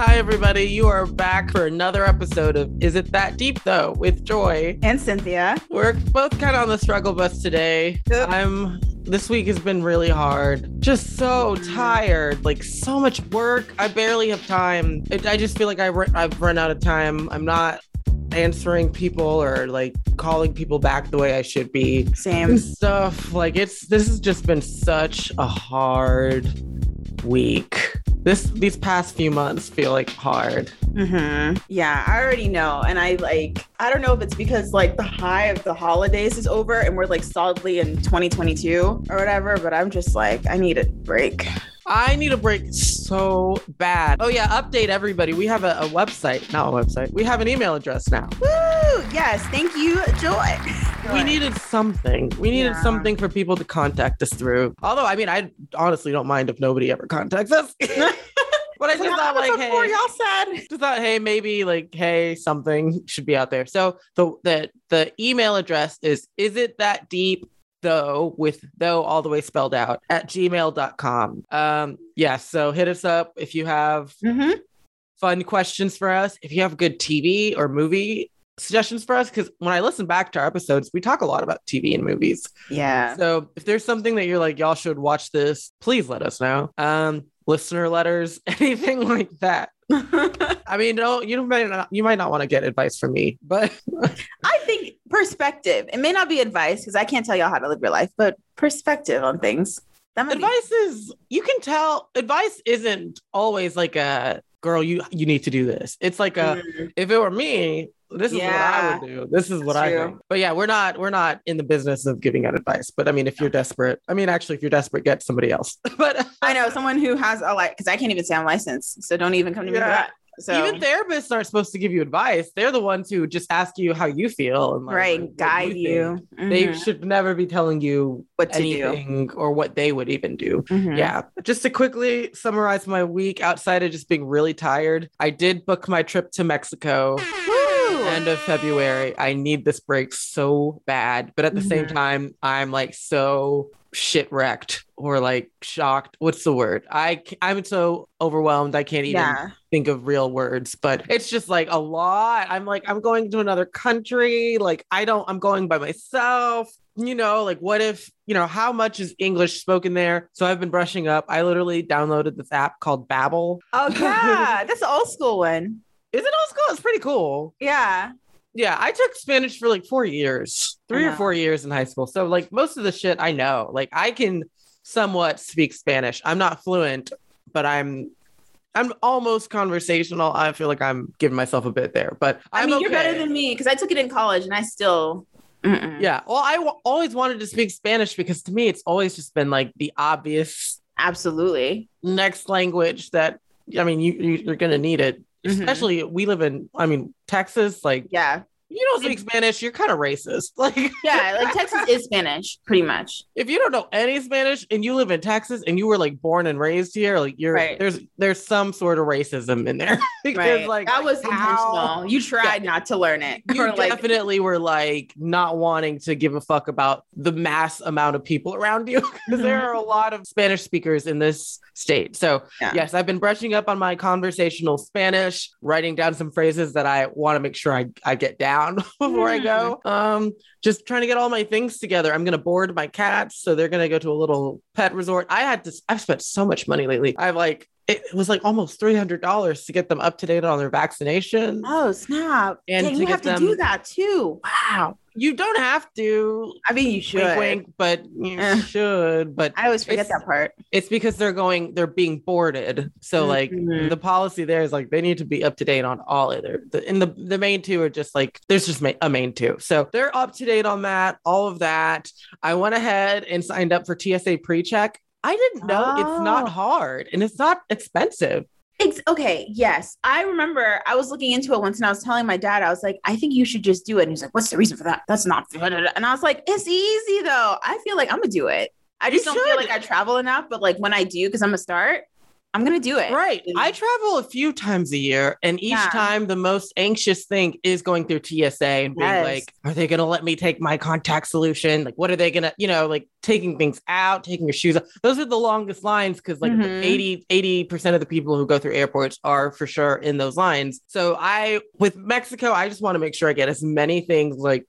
Hi, everybody. You are back for another episode of Is It That Deep, though, with Joy. And Cynthia. We're both kind of on the struggle bus today. Yep. I'm, this week has been really hard. Just so tired. Like, so much work. I barely have time. I just feel like I I've run out of time. I'm not answering people or like calling people back the way I should be. Same. stuff. Like it's this has just been such a hard week. This these past few months feel like hard. hmm Yeah, I already know. And I like, I don't know if it's because like the high of the holidays is over and we're like solidly in 2022 or whatever, but I'm just like, I need a break. I need a break so bad. Oh yeah, update everybody. We have a, a website, not a website. We have an email address now. Woo! Yes. Thank you, Joy. We needed something. We needed Yeah. something for people to contact us through. Although, I mean, I honestly don't mind if nobody ever contacts us. but I just thought like, hey, y'all said. just thought, hey, maybe like, hey, something should be out there. So the the the email address is is it that deep though with though all the way spelled out at gmail.com. Um yeah, so hit us up if you have hmm fun questions for us, if you have good TV or movie suggestions for us, because when I listen back to our episodes, we talk a lot about TV and movies. Yeah. So if there's something that you're like, y'all should watch this, please let us know. Um, listener letters, anything like that. I mean, no, you might not, you might not want to get advice from me, but I think perspective. It may not be advice because I can't tell y'all how to live your life, but perspective on things. That might be- advice is you can tell advice isn't always like a girl, you you need to do this. It's like a Mhm. if it were me, this is Yeah. what I would do. This is what That's I true. think. But yeah, we're not we're not in the business of giving out advice. But I mean, if you're desperate, I mean, actually, if you're desperate, get somebody else. but I know someone who has a like because I can't even say I'm licensed, so don't even come to me for that. So even therapists aren't supposed to give you advice. They're the ones who just ask you how you feel and like, right, guide think. you. They Mhm. should never be telling you what to do. or what they would even do. Mhm. Yeah. Just to quickly summarize my week outside of just being really tired, I did book my trip to Mexico end of February. I need this break so bad. But at the same Mhm. time, I'm like so shit wrecked or like shocked. What's the word? i i'm so overwhelmed. I can't even yeah. think of real words, but it's just like a lot. I'm like, I'm going to another country. Like, I don't, I'm going by myself. You know, like, what if, you know, how much is English spoken there? So I've been brushing up. I literally downloaded this app called Babbel. Oh yeah, that's an old school one. Is it old school? It's pretty cool. Yeah. Yeah, I took Spanish for like four years, three or four years in high school. So, like, most of the shit I know, like, I can somewhat speak Spanish. I'm not fluent, but I'm. I'm almost conversational. I feel like I'm giving myself a bit there, but I I'm mean, you're better than me because I took it in college and I still. Mm-mm. Yeah. Well, I w- always wanted to speak Spanish because to me, it's always just been like the obvious Absolutely. next language that, I mean, you, you, you're going to need it. Mhm. Especially we live in, I mean, Texas, like, Yeah. You don't speak Spanish, you're kind of racist. Like, Yeah. Like Texas is Spanish, pretty much. if you don't know any Spanish and you live in Texas and you were like born and raised here, like you're Right. there's there's some sort of racism in there. Right. like that was how- intentional. You tried not to learn it. You Or, like, definitely were like not wanting to give a fuck about the mass amount of people around you because there are a mm-hmm. lot of Spanish speakers in this state. So, Yeah. yes, I've been brushing up on my conversational Spanish, writing down some phrases that I want to make sure I, I get down before I go. Um, just trying to get all my things together. I'm gonna board my cats, so they're gonna go to a little pet resort. I had to. I've spent so much money lately. I've like it was like almost three hundred dollars to get them up to date on their vaccination. Oh snap! And Dang, you have to do that too. Wow. You don't have to. I mean, you should. Wink, wink, but you Eh. should. But I always forget that part. it's because they're going, they're being boarded. So like Mhm. the policy there is like they need to be up to date on all of their. The, and the the main two are just like there's just a main two, so they're up to date on that. All of that. I went ahead and signed up for TSA pre-check. I didn't know it's Oh. not hard and it's not expensive. Ex- okay, yes. I remember I was looking into it once and I was telling my dad, I was like, I think you should just do it. And he's like, What's the reason for that? That's not. And I was like, It's easy though. I feel like I'm gonna do it. I You just don't feel like I travel enough, but like when I do, because I'm gonna start, I'm gonna do it. Right. I travel a few times a year, and each Yeah. time the most anxious thing is going through TSA and being Yes. like, are they going to let me take my contact solution? Like, what are they going to, you know, like taking things out, taking your shoes off? Those are the longest lines because, like, Mhm. 80, 80% of the people who go through airports are for sure in those lines. So, I, with Mexico, I just want to make sure I get as many things like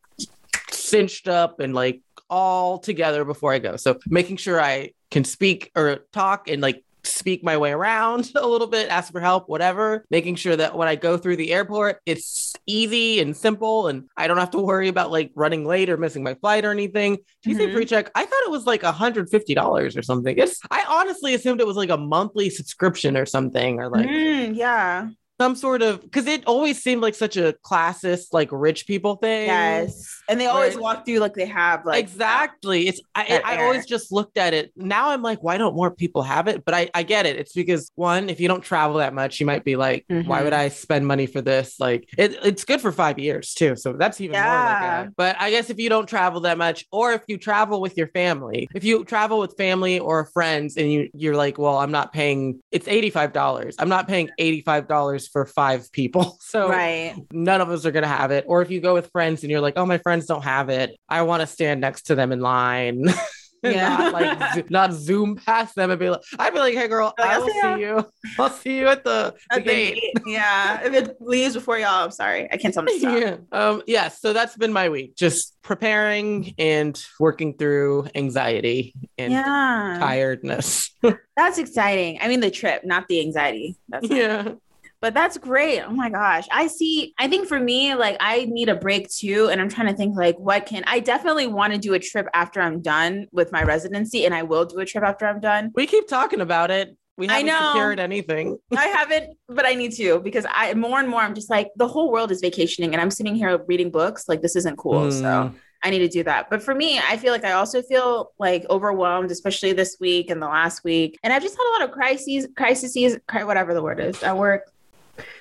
cinched up and like all together before I go. So making sure I can speak or talk and like speak my way around a little bit, ask for help, whatever. Making sure that when I go through the airport, it's easy and simple and I don't have to worry about like running late or missing my flight or anything. TSA Mhm. pre-check, I thought it was like $150 or something. It's I honestly assumed it was like a monthly subscription or something or like Mm, yeah. Some sort of because it always seemed like such a classist, like rich people thing. Yes. And they always Right. walk through like they have like exactly. It's I, that I always just looked at it. Now I'm like, why don't more people have it? But I, I get it. It's because one, if you don't travel that much, you might be like, why Mhm. would I spend money for this? Like it, it's good for five years too. So that's even more like Yeah. a, but I guess if you don't travel that much, or if you travel with your family, if you travel with family or friends and you you're like, well, I'm not paying it's $85. I'm not paying $85 for five people. So right. none of us are going to have it. Or if you go with friends and you're like, oh, my friends don't have it, I want to stand next to them in line. Yeah. not like zo- not zoom past them and be like, I'd be like, hey girl, Like, I I'll see see you. I'll see you at the, At the gate. gate. Yeah. If it leaves before y'all, I'm sorry. I can't tell them to stop. yeah. Um, yeah. So that's been my week. Just preparing and working through anxiety and Yeah. tiredness. That's exciting. I mean the trip, not the anxiety. That's yeah. But that's great. Oh my gosh. I see. I think for me, like I need a break too. And I'm trying to think like what can I definitely want to do a trip after I'm done with my residency. And I will do a trip after I'm done. We keep talking about it. We I haven't know. secured anything. I haven't, but I need to because I more and more I'm just like the whole world is vacationing and I'm sitting here reading books. Like this isn't cool. So Mm. I need to do that. But for me, I feel like I also feel like overwhelmed, especially this week and the last week. And I've just had a lot of crises, crises, cri- whatever the word is at work.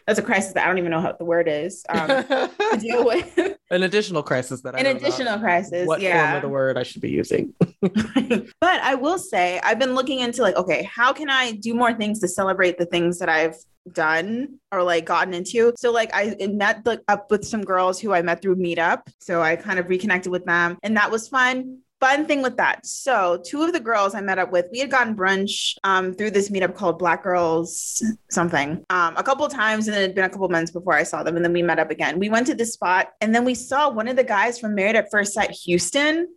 That's a crisis that I don't even know what the word is um, to deal with. An additional crisis that I An don't know additional crisis. what form yeah. of the word I should be using. but I will say, I've been looking into like, okay, how can I do more things to celebrate the things that I've done or like gotten into? So like I met like, up with some girls who I met through Meetup. So I kind of reconnected with them and that was fun. Fun thing with that. So two of the girls I met up with, we had gotten brunch um, through this meetup called Black Girls something um, a couple times, and it had been a couple months before I saw them, and then we met up again. We went to this spot, and then we saw one of the guys from Married at First Sight Houston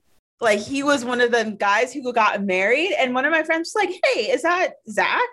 like he was one of the guys who got married and one of my friends was like hey is that zach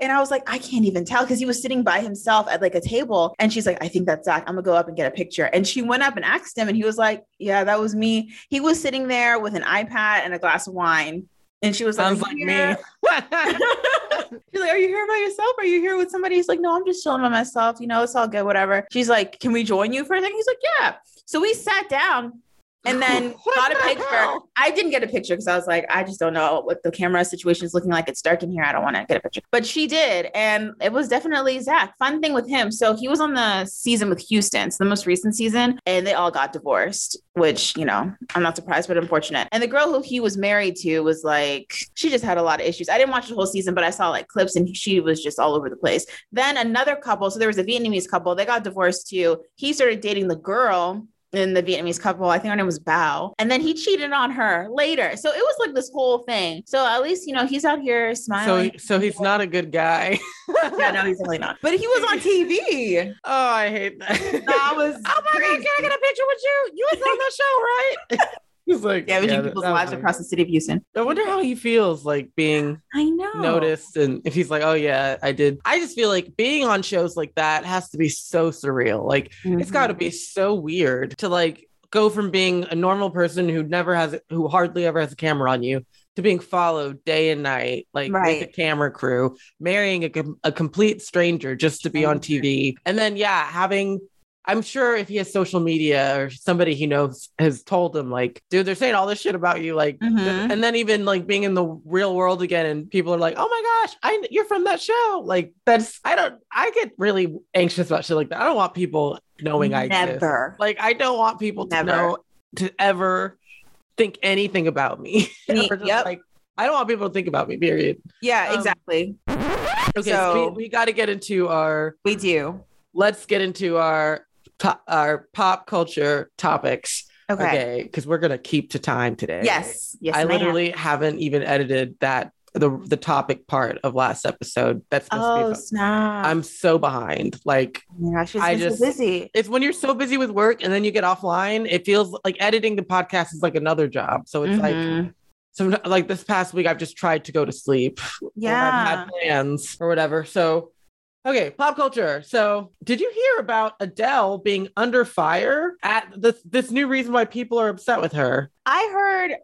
and i was like i can't even tell because he was sitting by himself at like a table and she's like i think that's zach i'm gonna go up and get a picture and she went up and asked him and he was like yeah that was me he was sitting there with an ipad and a glass of wine and she was Sounds like, like me. She's like, Are you here by yourself? Are you here with somebody? He's like, No, I'm just chilling by myself. You know, it's all good, whatever. She's like, Can we join you for a thing? He's like, Yeah. So we sat down and then got a picture. hell? I didn't get a picture because I was like, I just don't know what the camera situation is looking like. It's dark in here. I don't want to get a picture. But she did. And it was definitely Zach. Fun thing with him. So he was on the season with Houston, it's the most recent season, and they all got divorced, which, you know, I'm not surprised, but unfortunate. And the girl who he was married to was like, she just had a lot of issues. I didn't watch the whole season, but I saw like clips and she was just all over the place. Then another couple, so there was a Vietnamese couple, they got divorced too. He started dating the girl in the Vietnamese couple. I think her name was Bao. And then he cheated on her later. So it was like this whole thing. So at least, you know, he's out here smiling. so so he's not a good guy. yeah, no, he's definitely not. But he was on TV. Oh, I hate that. That was oh my god, can I get a picture with you? You was on the show, right? He's like, Yeah, imaging people's lives across the city of Houston. I wonder how he feels like being I know. noticed and if he's like, oh yeah, I did. I just feel like being on shows like that has to be so surreal. Like it's mm-hmm. got to be so weird to like go from being a normal person who never has who hardly ever has a camera on you to being followed day and night like with a camera crew marrying a, a complete stranger just to be on tv and then yeah having i'm sure if he has social media or somebody he knows has told him like dude they're saying all this shit about you like Mhm. and then even like being in the real world again and people are like oh my gosh i you're from that show like that's i don't i get really anxious about shit like that i don't want people knowing i exist. Never. like i don't want people to know to ever think anything about me Me- just, yep. like i don't want people to think about me period Yeah, Um, exactly. Okay, so, So- we, we got to get into our. We do. Let's get into our our pop culture topics. Okay. Okay, because we're gonna keep to time today. Yes. Yes. I ma'am. literally haven't even edited that the the topic part of last episode. That's Oh be. snap! I'm so behind. Like oh gosh, I just- so busy. it's when you're so busy with work and then you get offline. It feels like editing the podcast is like another job. So it's like Mhm. so like this past week I've just tried to go to sleep. or I've yeah. had plans or whatever. So okay, pop culture. So did you hear about Adele being under fire at this this new reason why people are upset with her? I heard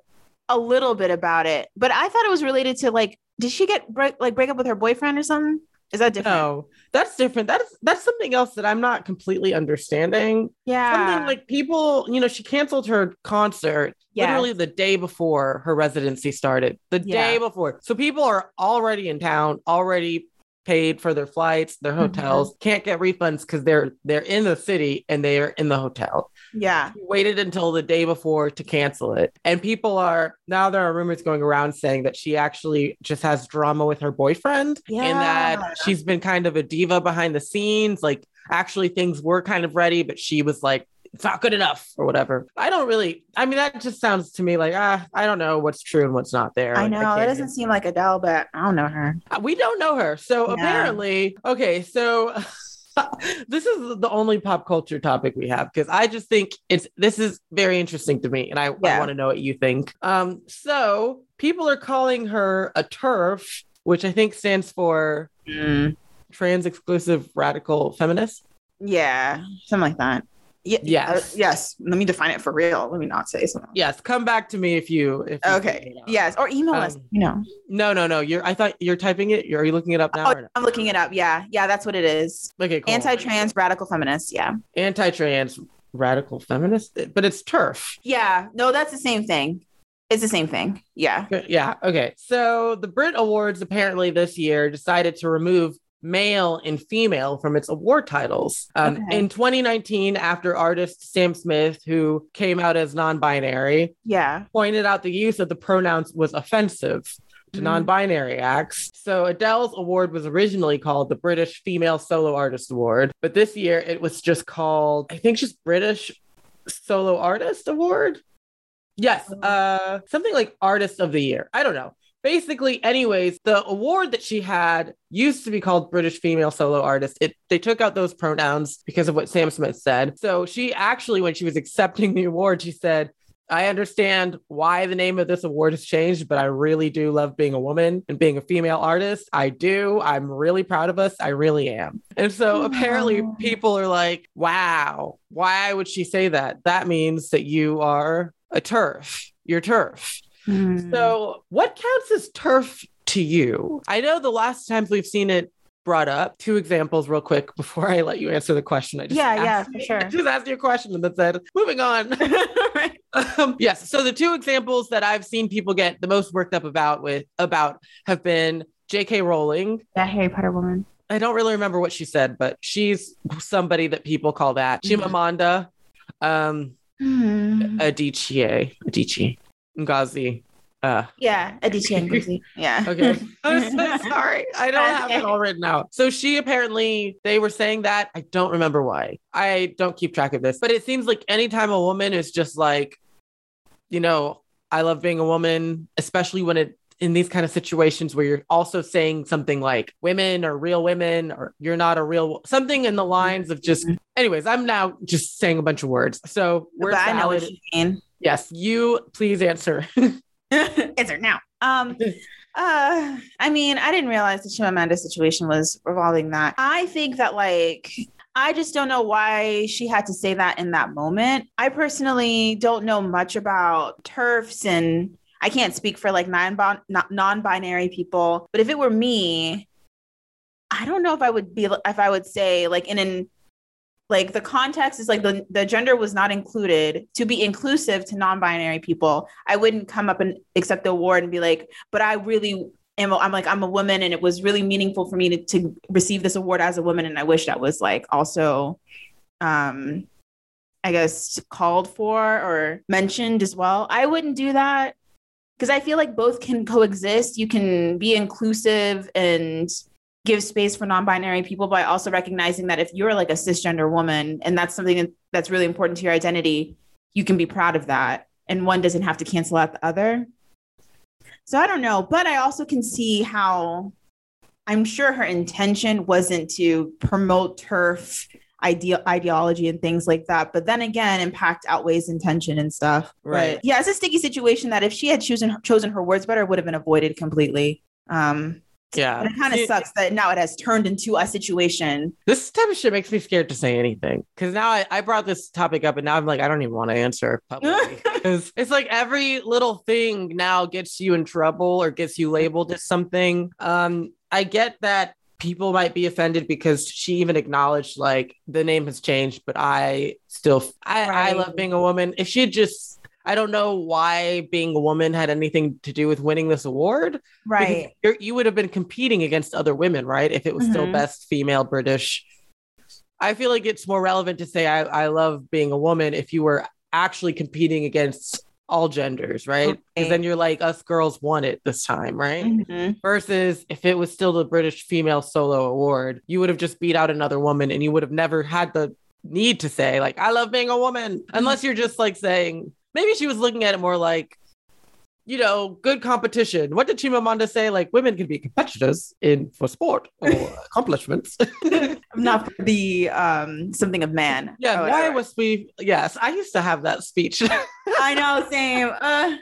a little bit about it, but I thought it was related to like, did she get break like break up with her boyfriend or something? Is that different? No, that's different. That's that's something else that I'm not completely understanding. Yeah. Something like people, you know, she canceled her concert literally the day before her residency started. The Yeah. day before. So people are already in town, already paid for their flights, their Mm-hmm. hotels, can't get refunds because they're they're in the city and they are in the hotel. yeah. She waited until the day before to cancel it. And people are now there are rumors going around saying that she actually just has drama with her boyfriend and Yeah. that she's been kind of a diva behind the scenes. Like actually things were kind of ready, but she was like, it's not good enough or whatever. I don't really, I mean, that just sounds to me like, ah, I don't know what's true and what's not there. I know that even- doesn't seem like Adele, but I don't know her. uh, we don't know her. So Yeah. apparently, okay, so this is the only pop culture topic we have because I just think it's this is very interesting to me and I, Yeah. want to know what you think. Um, so people are calling her a turf, which I think stands for trans exclusive radical feminist. Yeah, something like that. Yeah. Yes. uh, yes. Let me define it for real. Let me not say something. Yes, come back to me if you if you Okay. Yes. Or email us. Um, You know. No, no, no. You're I thought you're typing it. You're, are you looking it up now? Oh? I'm looking it up. Yeah. Yeah. That's what it is. Okay, cool. Anti-trans radical feminist. Yeah. anti-trans radical feminist, but it's turf. Yeah. No, that's the same thing. It's the same thing. Yeah. Yeah. Okay. So the Brit Awards apparently this year decided to remove male and female from its award titles. Um, Okay. In 2019, after artist Sam Smith, who came out as non binary, Yeah. pointed out the use of the pronouns was offensive to Mhm. non binary acts. So Adele's award was originally called the British Female Solo Artist Award, but this year it was just called, I think, just British Solo Artist Award. Yes, uh, something like Artist of the Year. I don't know. Basically, anyways, the award that she had used to be called British Female Solo Artist. It they took out those pronouns because of what Sam Smith said. So she actually, when she was accepting the award, she said, I understand why the name of this award has changed, but I really do love being a woman and being a female artist. I do. I'm really proud of us. I really am. And so apparently people are like, wow, why would she say that? That means that you are a turf. You're turf. Hmm. So what counts as turf to you? I know the last times we've seen it brought up. Two examples, real quick, before I let you answer the question. I just Yeah, yeah, for sure. I just asked you a question and then said, moving on. um, yes. So the two examples that I've seen people get the most worked up about with about have been J.K. Rowling. that Harry Potter woman. I don't really remember what she said, but she's somebody that people call that. Chimamanda, um, Hmm. Adichie, Adichie, Ngazi. Uh, Yeah, Adichie Ngozi. Yeah. Okay. I'm so sorry. I don't have it all written out. So she apparently, they were saying that. I don't remember why. I don't keep track of this, but it seems like anytime a woman is just like, you know, I love being a woman, especially when it, in these kind of situations where you're also saying something like women or real women or you're not a real something in the lines of just anyways i'm now just saying a bunch of words so we're but I know what you mean. yes you please answer Answer now. Um, uh, I mean, I didn't realize the Chimamanda situation was revolving that. I think that like I just don't know why she had to say that in that moment. I personally don't know much about turfs and I can't speak for like non non-binary people, but if it were me, I don't know if I would be if I would say like in an like the context is like the, the gender was not included to be inclusive to non-binary people. I wouldn't come up and accept the award and be like but i really am i'm like i'm a woman and it was really meaningful for me to, to receive this award as a woman and i wish that was like also um i guess called for or mentioned as well. I wouldn't do that because i feel like both can coexist you can be inclusive and give space for non-binary people by also recognizing that if you're like a cisgender woman and that's something that's really important to your identity, you can be proud of that and one doesn't have to cancel out the other. So I don't know, but I also can see how I'm sure her intention wasn't to promote TERF idea ideology and things like that. But then again, impact outweighs intention and stuff. Right. But yeah, it's a sticky situation that if she had chosen chosen her words better, would have been avoided completely. Um, Yeah. but it kind of sucks that now it has turned into a situation. This type of shit makes me scared to say anything because now I, I brought this topic up and now I'm like, I don't even want to answer publicly because it's like every little thing now gets you in trouble or gets you labeled as something. Um, I get that people might be offended because she even acknowledged like the name has changed, but I still, I, I love being a woman. If she just, I don't know why being a woman had anything to do with winning this award Right. you're, would have been competing against other women, right? If it was still Mhm. best female British. I feel like it's more relevant to say I, I love being a woman if you were actually competing against all genders, right? Because then you're like, us girls won it this time, right? Mhm. Versus if it was still the British Female Solo Award, you would have just beat out another woman and you would have never had the need to say, like, I love being a woman, unless you're just like saying, maybe she was looking at it more like, you know, good competition. What did Chimamanda say? Like, women can be competitors in for sport or accomplishments. Not the um something of man. yeah, or why was we? Yes, I used to have that speech. I know, same. Uh,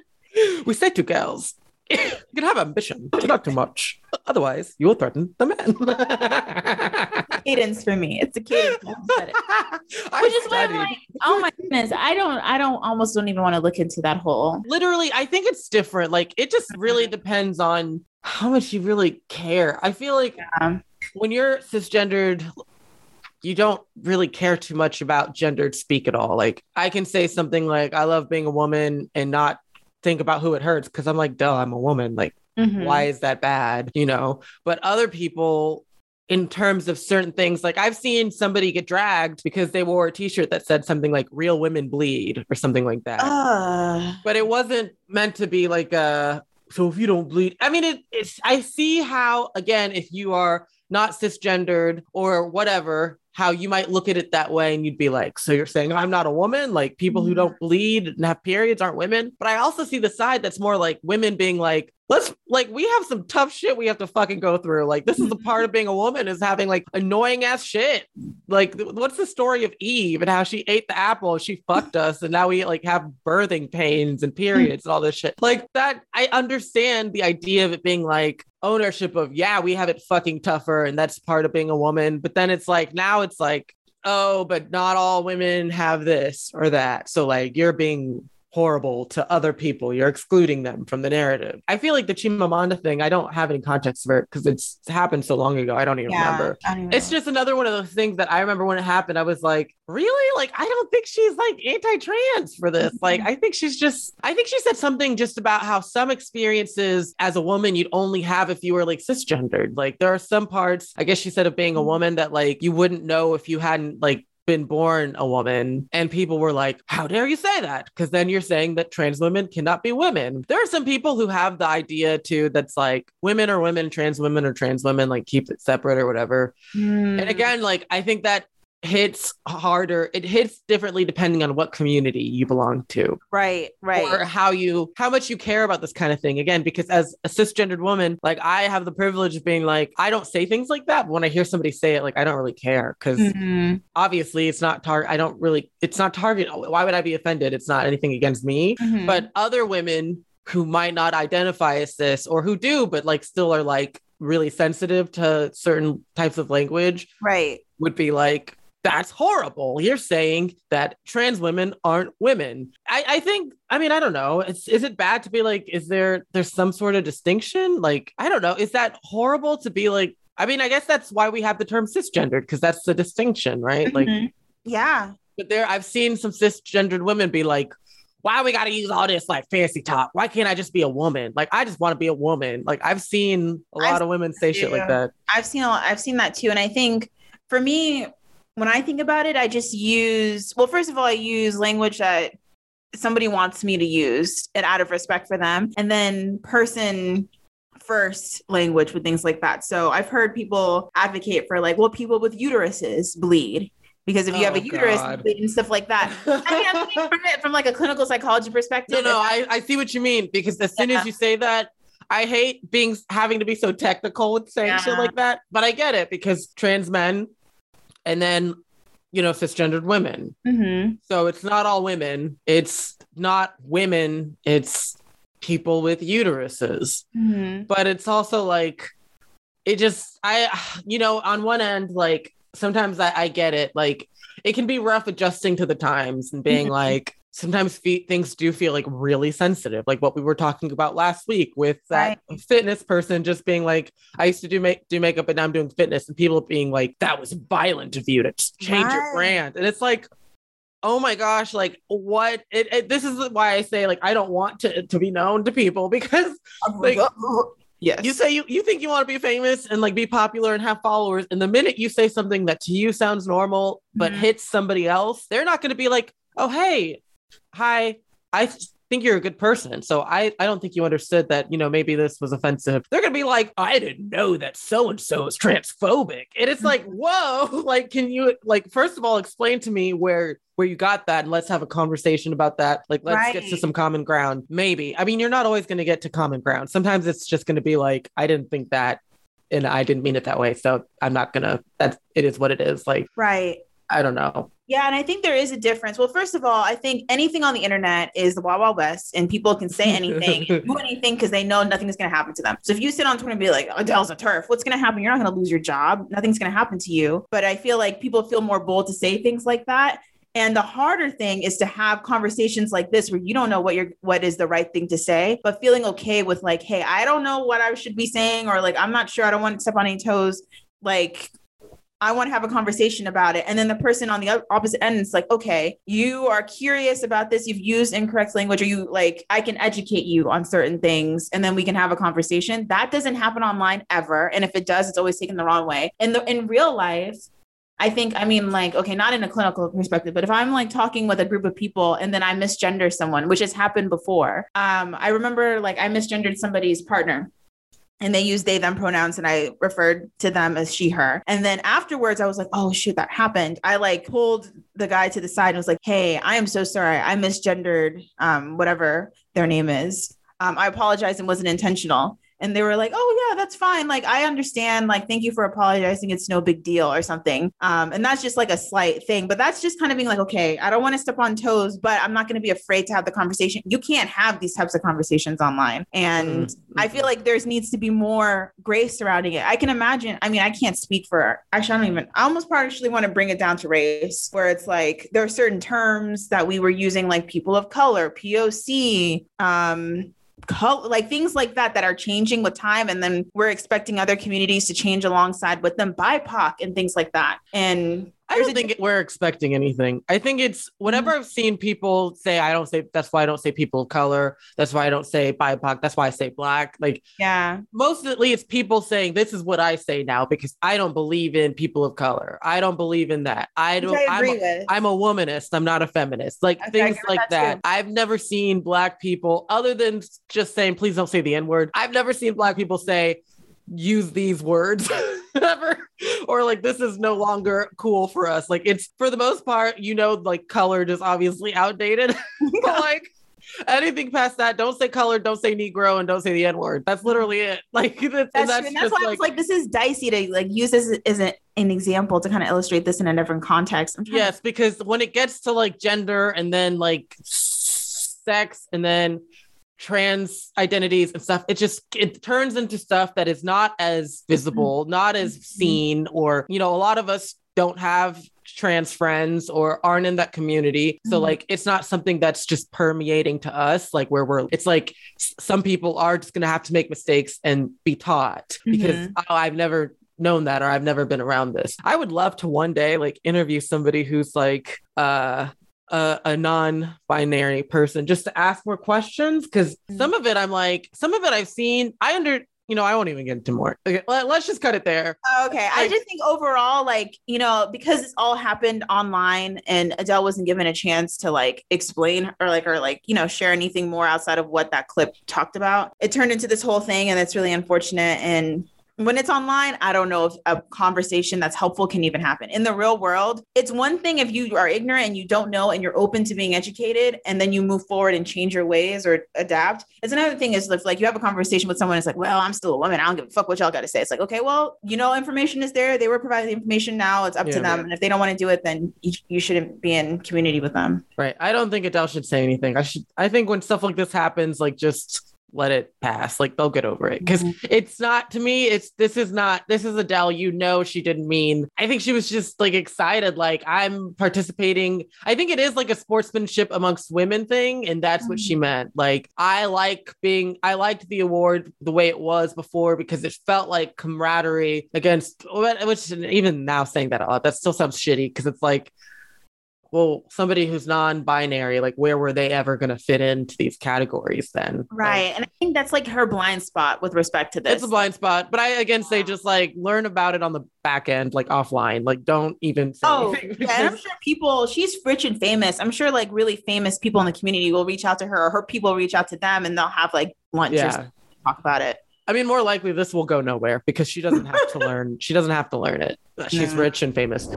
we say to girls, you can have ambition, but not too much. Otherwise, you will threaten the man. cadence for me. It's a cadence. Which is why I'm like, oh my goodness, I don't, I don't, almost don't even want to look into that whole. literally i think it's different like it just really depends on how much you really care i feel like Um, when you're cisgendered you don't really care too much about gendered speak at all like i can say something like i love being a woman and not think about who it hurts because i'm like duh i'm a woman. Like mhm. why is that bad? You know? But other people in terms of certain things like i've seen somebody get dragged because they wore a t-shirt that said something like real women bleed or something like that. Uh, but it wasn't meant to be like a so if you don't bleed i mean it, it's i see how again if you are not cisgendered or whatever how you might look at it that way and you'd be like so you're saying i'm not a woman? Like people who don't mm. bleed and have periods aren't women? But i also see the side that's more like women being like let's like we have some tough shit we have to fucking go through. Like this is the part of being a woman is having like annoying ass shit. Like th- what's the story of eve and how she ate the apple she fucked us and now we like have birthing pains and periods and all this shit? Like that i understand the idea of it being like ownership of yeah we have it fucking tougher and that's part of being a woman. But then it's like now it's like oh but not all women have this or that. So like you're being horrible to other people you're excluding them from the narrative i feel like the chimamanda thing i don't have any context for it because it's happened so long ago i don't even yeah, remember don't even it's just another one of those things that I remember when it happened. I was like, really? Like, I don't think she's like anti-trans for this. Mm-hmm. Like, I think she's just, I think she said something just about how some experiences as a woman you'd only have if you were like cisgendered. Like, there are some parts, I guess she said, of being a mm-hmm. woman that like you wouldn't know if you hadn't like been born a woman and people were like how dare you say that? Because then you're saying that trans women cannot be women. There are some people who have the idea too that's like women are women trans women are trans women like keep it separate or whatever. Mm. and again, like I think that hits harder. It hits differently depending on what community you belong to right, right. or how you how much you care about this kind of thing. Again, because as a cisgendered woman, like I have the privilege of being like, I don't say things like that. But when I hear somebody say it, like I don't really care because Mhm. obviously it's not target. I don't really, it's not target. Why would I be offended? It's not anything against me. Mhm. But other women who might not identify as this or who do, but like still are like really sensitive to certain types of language right. would be like, that's horrible. You're saying that trans women aren't women. I, I think, I mean, I don't know. It's, is it bad to be like, is there, there's some sort of distinction? Like, I don't know. Is that horrible to be like, I mean, I guess that's why we have the term cisgendered because that's the distinction, right? Like, Mhm. yeah. but there, I've seen some cisgendered women be like, why we got to use all this like fancy talk? Why can't I just be a woman? Like, I just want to be a woman. Like, I've seen a lot I've- of women say shit like that. I've seen a lot, I've seen that too. And I think for me, when I think about it, I just use well, first of all, I use language that somebody wants me to use and out of respect for them. And then person first language with things like that. So I've heard people advocate for like, well, people with uteruses bleed because if you have Oh, a uterus God. and stuff like that. I mean, I'm from it from like a clinical psychology perspective. No, no, I, I see what you mean because as soon Yeah. as you say that, I hate being having to be so technical with saying shit like that. But I get it because trans men and then you know cisgendered women. Mhm. So it's not all women. It's not women. It's people with uteruses. Mhm. But it's also like it just I you know on one end like sometimes I, I get it like it can be rough adjusting to the times and being like sometimes fe- things do feel like really sensitive like what we were talking about last week with that fitness person just being like I used to do make do makeup and now I'm doing fitness and people being like that was violent of you to change your brand and it's like oh my gosh like what it, it this is why I say like I don't want to to be known to people because Like- yes. you say you, you think you want to be famous and like be popular and have followers and the minute you say something that to you sounds normal but Mhm. hits somebody else they're not going to be like oh hey hi i th- think you're a good person so i i don't think you understood that you know maybe this was offensive. They're going to be like i didn't know that so and so is transphobic. And it's like whoa like can you like first of all explain to me where where you got that and let's have a conversation about that. Like let's get to some common ground. Maybe. I mean you're not always going to get to common ground. Sometimes it's just going to be like i didn't think that and i didn't mean it that way so i'm not gonna that's it is what it is. Like right. I don't know Yeah, and I think there is a difference. Well, first of all, I think anything on the internet is the Wild Wild West, and people can say anything, do anything because they know nothing is going to happen to them. So if you sit on Twitter and be like, oh, "Adele's a turf," what's going to happen? You're not going to lose your job. Nothing's going to happen to you. But I feel like people feel more bold to say things like that. And the harder thing is to have conversations like this where you don't know what you're what is the right thing to say, but feeling okay with like, hey, I don't know what I should be saying, or like I'm not sure, I don't want to step on any toes. Like I want to have a conversation about it. And then the person on the opposite end is like, okay, you are curious about this. You've used incorrect language, or you like, I can educate you on certain things, and then we can have a conversation. That doesn't happen online ever. And if it does, it's always taken the wrong way. And the, in real life, I think, I mean, like, okay, not in a clinical perspective, but if I'm like talking with a group of people and then I misgender someone, which has happened before. Um, I remember like I misgendered somebody's partner and they used they them pronouns and i referred to them as she her. And then afterwards i was like oh shoot that happened. I like pulled the guy to the side and was like hey i am so sorry. I misgendered um whatever their name is. Um, i apologize and wasn't intentional and they were like oh yeah that's fine like i understand like thank you for apologizing it's no big deal or something um, and that's just like a slight thing but that's just kind of being like okay i don't want to step on toes but i'm not going to be afraid to have the conversation you can't have these types of conversations online and Mm-hmm. I feel like there's needs to be more grace surrounding it. I can imagine. I mean, I can't speak for. Actually, I don't even. I almost partially want to bring it down to race, where it's like there are certain terms that we were using, like people of color, POC, um, like things like that, that are changing with time, and then we're expecting other communities to change alongside with them, BIPOC and things like that. And I don't think it- we're expecting anything. I think it's whenever Mm-hmm. I've seen people say, I don't say, that's why I don't say people of color. That's why I don't say BIPOC. That's why I say black. Like yeah, mostly it's people saying, this is what I say now because I don't believe in people of color. I don't believe in that. I don't, I I'm, a- with. I'm a womanist. I'm not a feminist. Like Okay, things like that that. I've never seen black people, other than just saying, please don't say the N word. I've never seen black people say, use these words ever or like this is no longer cool for us like it's for the most part you know like colored is obviously outdated but like anything past that don't say colored don't say negro and don't say the n word that's literally it like that's, That's, and true. And that's just why I was like, this is dicey to like use this as an, an example to kind of illustrate this in a different context. I'm to- Yes, because when it gets to like gender and then like sex and then trans identities and stuff, it just it turns into stuff that is not as visible, not as seen, or you know, a lot of us don't have trans friends or aren't in that community. So Mhm. like it's not something that's just permeating to us, like where we're it's like some people are just gonna have to make mistakes and be taught because Mhm. oh, I've never known that or I've never been around this. I would love to one day like interview somebody who's like uh a, a non-binary person just to ask more questions because Mhm. some of it I'm like some of it I've seen I under you know, I won't even get into more. Okay, let, us just cut it there. Okay. I just think overall, like, you know, because it's all happened online and Adele wasn't given a chance to like explain or like, or like, you know, share anything more outside of what that clip talked about, it turned into this whole thing. And it's really unfortunate. And when it's online, I don't know if a conversation that's helpful can even happen. In the real world, it's one thing if you are ignorant and you don't know and you're open to being educated and then you move forward and change your ways or adapt. It's another thing is if like you have a conversation with someone, it's like, well, I'm still a woman. I don't give a fuck what y'all got to say. It's like, okay, well, you know, information is there. They were providing the information now. It's up yeah, to them. And if they don't want to do it, then you, you shouldn't be in community with them. Right. I don't think Adele should say anything. I should, I think when stuff like this happens, like just let it pass. Like they'll get over it because mm-hmm. it's not to me. It's this is not this is Adele. You know she didn't mean. I think she was just like excited. Like I'm participating. I think it is like a sportsmanship amongst women thing, and that's mm-hmm. what she mm-hmm. meant. Like I like being. I liked the award the way it was before because it felt like camaraderie against. Which even now saying that a lot, that still sounds shitty because it's like well, somebody who's non-binary, like where were they ever going to fit into these categories then? Right. Like, and I think that's like her blind spot with respect to this. It's a blind spot, but I again say just like learn about it on the back end, like offline. Like don't even say Oh, yeah, and I'm sure people she's rich and famous. I'm sure like really famous people in the community will reach out to her or her people reach out to them and they'll have like lunch yeah. or talk about it. I mean, more likely this will go nowhere because she doesn't have to learn. She doesn't have to learn it. She's yeah. rich and famous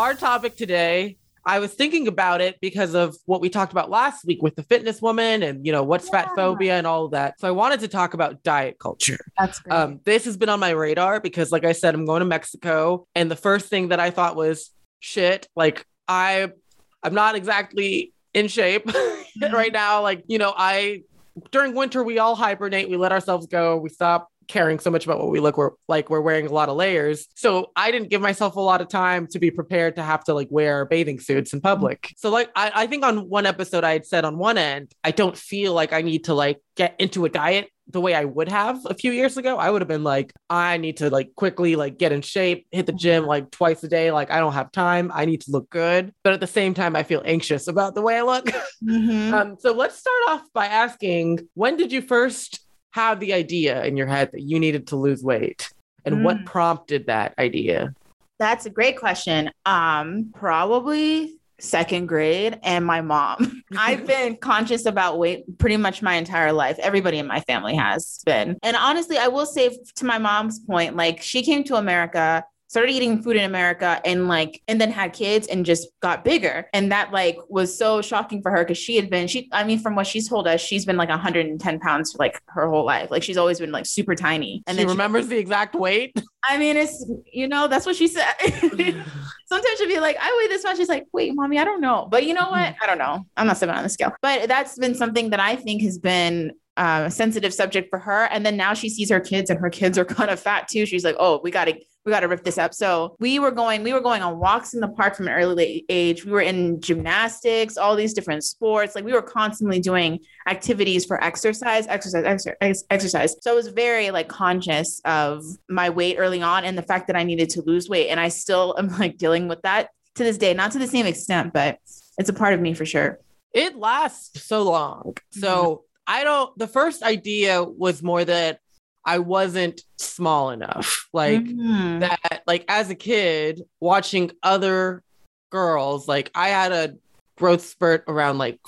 our topic today I was thinking about it because of what we talked about last week with the fitness woman and you know what's yeah. fat phobia and all of that. So I wanted to talk about diet culture. That's great. Um, this has been on my radar because, like I said, I'm going to Mexico, and the first thing that I thought was shit. Like I, I'm not exactly in shape mm-hmm. right now. Like you know, I during winter we all hibernate. We let ourselves go. We stop caring so much about what we look we're, like we're wearing a lot of layers. So I didn't give myself a lot of time to be prepared to have to like wear bathing suits in public. So like I, I think on one episode I had said on one end, I don't feel like I need to like get into a diet the way I would have a few years ago. I would have been like, I need to like quickly like get in shape, hit the gym like twice a day. Like I don't have time. I need to look good. But at the same time, I feel anxious about the way I look. Mm-hmm. um, so let's start off by asking, when did you first have the idea in your head that you needed to lose weight? And mm. what prompted that idea? That's a great question. Um probably second grade and my mom. I've been conscious about weight pretty much my entire life. Everybody in my family has been. And honestly i will say to my mom's point like she came to america started eating food in America and like, and then had kids and just got bigger. And that like was so shocking for her because she had been, she, I mean, from what she's told us, she's been like 110 pounds for like her whole life. Like she's always been like super tiny. And she remembers she, the exact weight. I mean, it's, you know, that's what she said. Sometimes she'll be like, I weigh this much. She's like, wait, mommy, I don't know. But you know what? I don't know. I'm not stepping on the scale. But that's been something that I think has been uh, a sensitive subject for her. And then now she sees her kids and her kids are kind of fat too. She's like, oh, we got to we got to rip this up. So we were going, we were going on walks in the park from an early age. We were in gymnastics, all these different sports. Like we were constantly doing activities for exercise, exercise, exercise, exercise. So I was very like conscious of my weight early on and the fact that I needed to lose weight. And I still am like dealing with that to this day, not to the same extent, but it's a part of me for sure. It lasts so long. So mm-hmm. I don't, the first idea was more that I wasn't small enough. Like mm-hmm. that, like as a kid, watching other girls, like I had a growth spurt around like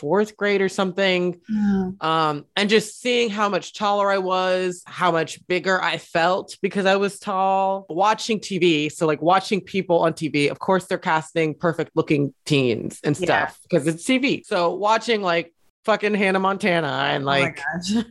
fourth grade or something. Mm. Um, and just seeing how much taller I was, how much bigger I felt because I was tall, watching TV. So, like watching people on TV, of course, they're casting perfect looking teens and stuff because yeah. it's TV. So, watching like fucking Hannah Montana and oh like.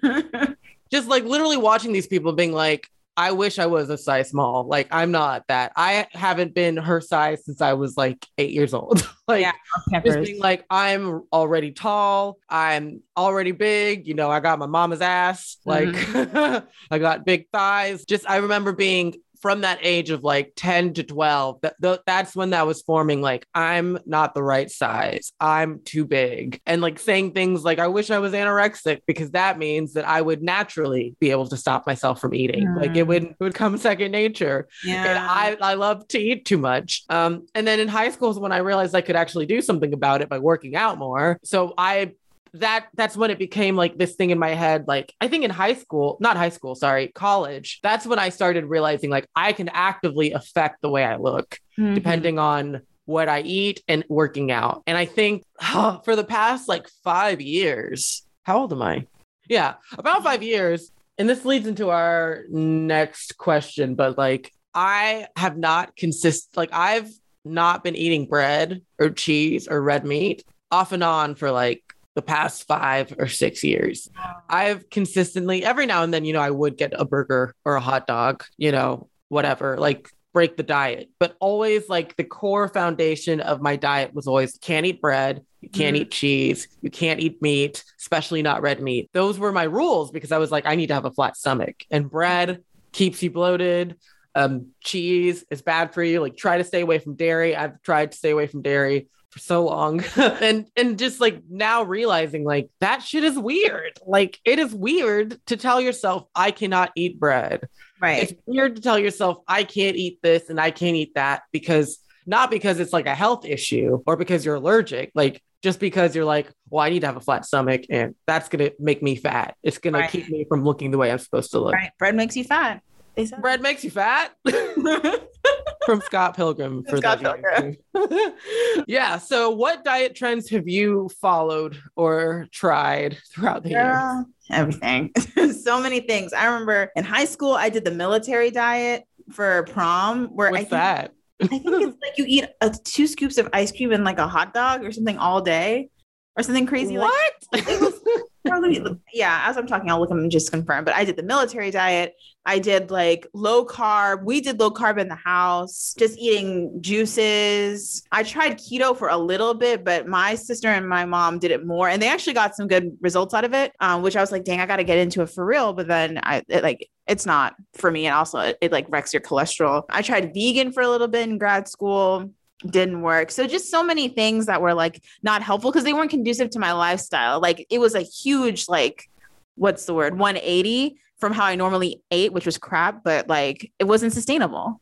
Oh just like literally watching these people being like, I wish I was a size small. Like I'm not that. I haven't been her size since I was like eight years old. like yeah, just being like, I'm already tall. I'm already big. You know, I got my mama's ass. Like mm-hmm. I got big thighs. Just I remember being from that age of like 10 to 12 that, th- that's when that was forming like i'm not the right size i'm too big and like saying things like i wish i was anorexic because that means that i would naturally be able to stop myself from eating mm. like it would it would come second nature yeah. and i i love to eat too much um and then in high school is when i realized i could actually do something about it by working out more so i that that's when it became like this thing in my head like i think in high school not high school sorry college that's when i started realizing like i can actively affect the way i look Mhm. depending on what i eat and working out. And i think for the past like five years how old am i? Yeah about five years. And this leads into our next question but like i have not consist like i've not been eating bread or cheese or red meat off and on for like the past five or six years. I've consistently, every now and then, you know, I would get a burger or a hot dog, you know, whatever, like break the diet. But always, like, the core foundation of my diet was always can't eat bread, you can't Mhm. eat cheese, you can't eat meat, especially not red meat. Those were my rules because I was like, I need to have a flat stomach, and bread keeps you bloated. Um, cheese is bad for you. Like, try to stay away from dairy. I've tried to stay away from dairy for so long and and just like now realizing like that shit is weird like it is weird to tell yourself i cannot eat bread Right. it's weird to tell yourself i can't eat this and i can't eat that because not because it's like a health issue or because you're allergic like just because you're like well i need to have a flat stomach and that's gonna make me fat it's gonna keep me from looking the way i'm supposed to look Right. Bread makes you fat. They said. bread makes you fat from Scott Pilgrim for Scott that. yeah. So, what diet trends have you followed or tried throughout the years? Girl, everything. so many things. I remember in high school, I did the military diet for prom, where I What's think, that? I think it's like you eat a, two scoops of ice cream and like a hot dog or something all day, or something crazy. like What? Or let me- yeah, as I'm talking, I'll look and just confirm. But I did the military diet. I did like low carb. We did low carb in the house, just eating juices. I tried keto for a little bit, but my sister and my mom did it more, and they actually got some good results out of it. Um, which I was like, dang, I got to get into it for real. But then I it, like it's not for me, and also it, it like wrecks your cholesterol. I tried vegan for a little bit in grad school didn't work. So just so many things that were like not helpful because they weren't conducive to my lifestyle. Like it was a huge like what's the word 180 from how I normally ate, which was crap, but like it wasn't sustainable.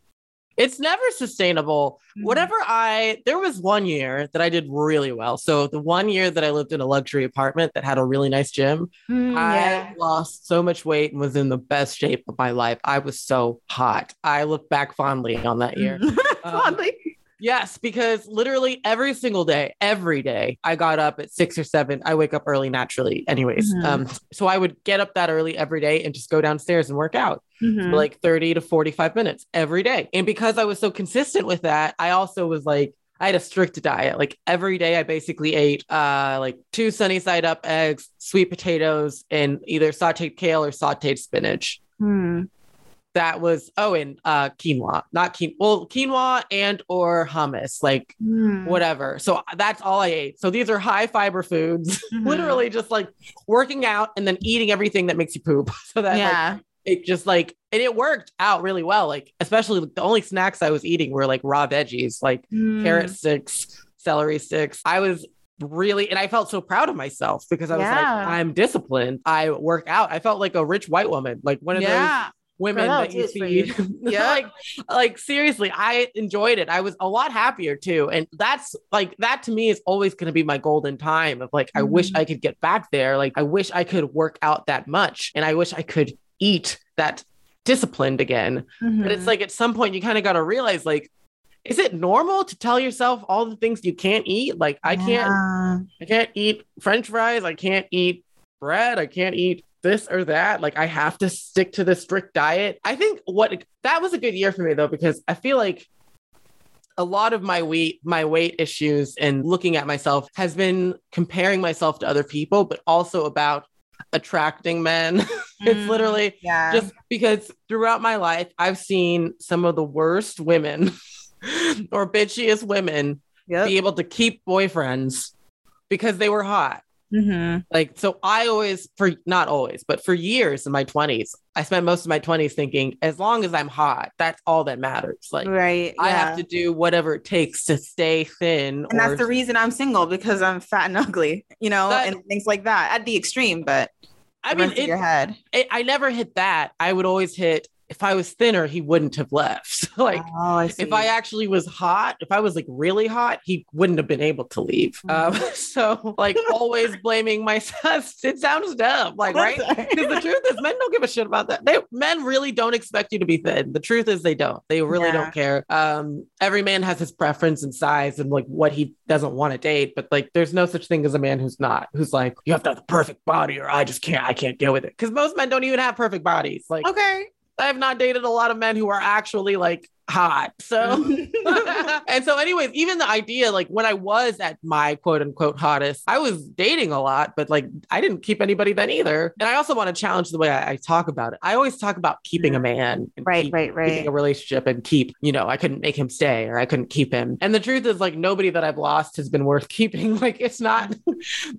it's never sustainable. Mhm. Whatever I, there was one year that I did really well. So, the one year that I lived in a luxury apartment that had a really nice gym, Mm, I lost so much weight and was in the best shape of my life. I was so hot. I look back fondly on that year. Mhm. Um, Fondly. Yes, because literally every single day, every day, I got up at six or seven. I wake up early naturally, anyways. Mhm. Um, so I would get up that early every day and just go downstairs and work out Mhm. for like 30 to 45 minutes every day. And because I was so consistent with that, I also was like, I had a strict diet. Like every day I basically ate uh like two sunny side up eggs, sweet potatoes, and either sauteed kale or sauteed spinach Hmm. That was oh and uh quinoa not quinoa well quinoa and or hummus like Hmm. whatever so that's all i ate so these are high fiber foods Mhm. literally just like working out and then eating everything that makes you poop so that like, yeah. it just like and it worked out really well like especially the only snacks i was eating were like raw veggies like Hmm. carrot sticks celery sticks i was really and i felt so proud of myself because i was like i'm disciplined i work out i felt like a rich white woman like one of those Yeah. Women that you it is you. see. Yeah. like, like seriously, I enjoyed it. I was a lot happier too. And that's like that to me is always going to be my golden time of like, I wish Mhm. I could get back there. Like, I wish I could work out that much and I wish I could eat that disciplined again. But Mhm. it's like at some point you kind of got to realize like, is it normal to tell yourself all the things you can't eat? Like, I can't Yeah. I can't eat french fries. I can't eat bread. I can't eat this or that. Like I have to stick to the strict diet. I think what that was a good year for me though, because I feel like a lot of my weight, my weight issues and looking at myself has been comparing myself to other people, but also about attracting men. it's Mm. literally Yeah. just because throughout my life, I've seen some of the worst women or bitchiest women Yep. be able to keep boyfriends because they were hot. Mhm. Like, so I always, for not always, but for years in my 20s, I spent most of my 20s thinking, as long as I'm hot, that's all that matters. Like, Right. I yeah. have to do whatever it takes to stay thin. and or that's the reason I'm single because I'm fat and ugly, you know, That- and things like that at the extreme. But I mean, it, your head. it, I never hit that. I would always hit if I was thinner, he wouldn't have left. So, like oh, I if I actually was hot, if I was like really hot, he wouldn't have been able to leave. Um, so like always blaming myself. It sounds dumb, like right? Because the truth is, men don't give a shit about that. They men really don't expect you to be thin. The truth is, they don't. They really Yeah. don't care. Um, every man has his preference and size and like what he doesn't want to date. But like, there's no such thing as a man who's not. Who's like, you have to have the perfect body, or I just can't. I can't deal with it. Because most men don't even have perfect bodies. Like, okay. I have not dated a lot of men who are actually like hot. So. Mm-hmm. and so, anyways, even the idea, like when I was at my quote unquote hottest, I was dating a lot, but like I didn't keep anybody then either. And I also want to challenge the way I, I talk about it. I always talk about keeping a man, and Right, keep- right, right. keeping a relationship and keep, you know, I couldn't make him stay or I couldn't keep him. And the truth is, like, nobody that I've lost has been worth keeping. Like, it's not,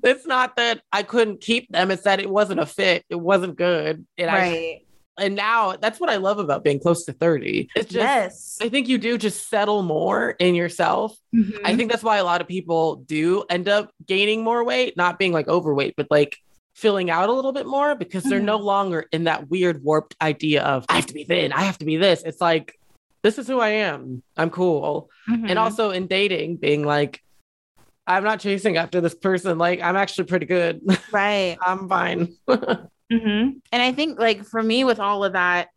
it's not that I couldn't keep them, it's that it wasn't a fit, it wasn't good. And I, right. And now that's what I love about being close to 30. It's just, yes. I think you do just settle more in yourself. Mm-hmm. I think that's why a lot of people do end up gaining more weight, not being like overweight, but like filling out a little bit more because they're Mhm. no longer in that weird warped idea of I have to be thin, I have to be this. It's like this is who I am. I'm cool. Mhm. And also in dating, being like, I'm not chasing after this person. Like I'm actually pretty good. right. I'm fine. hmm And I think, like, for me, with all of that,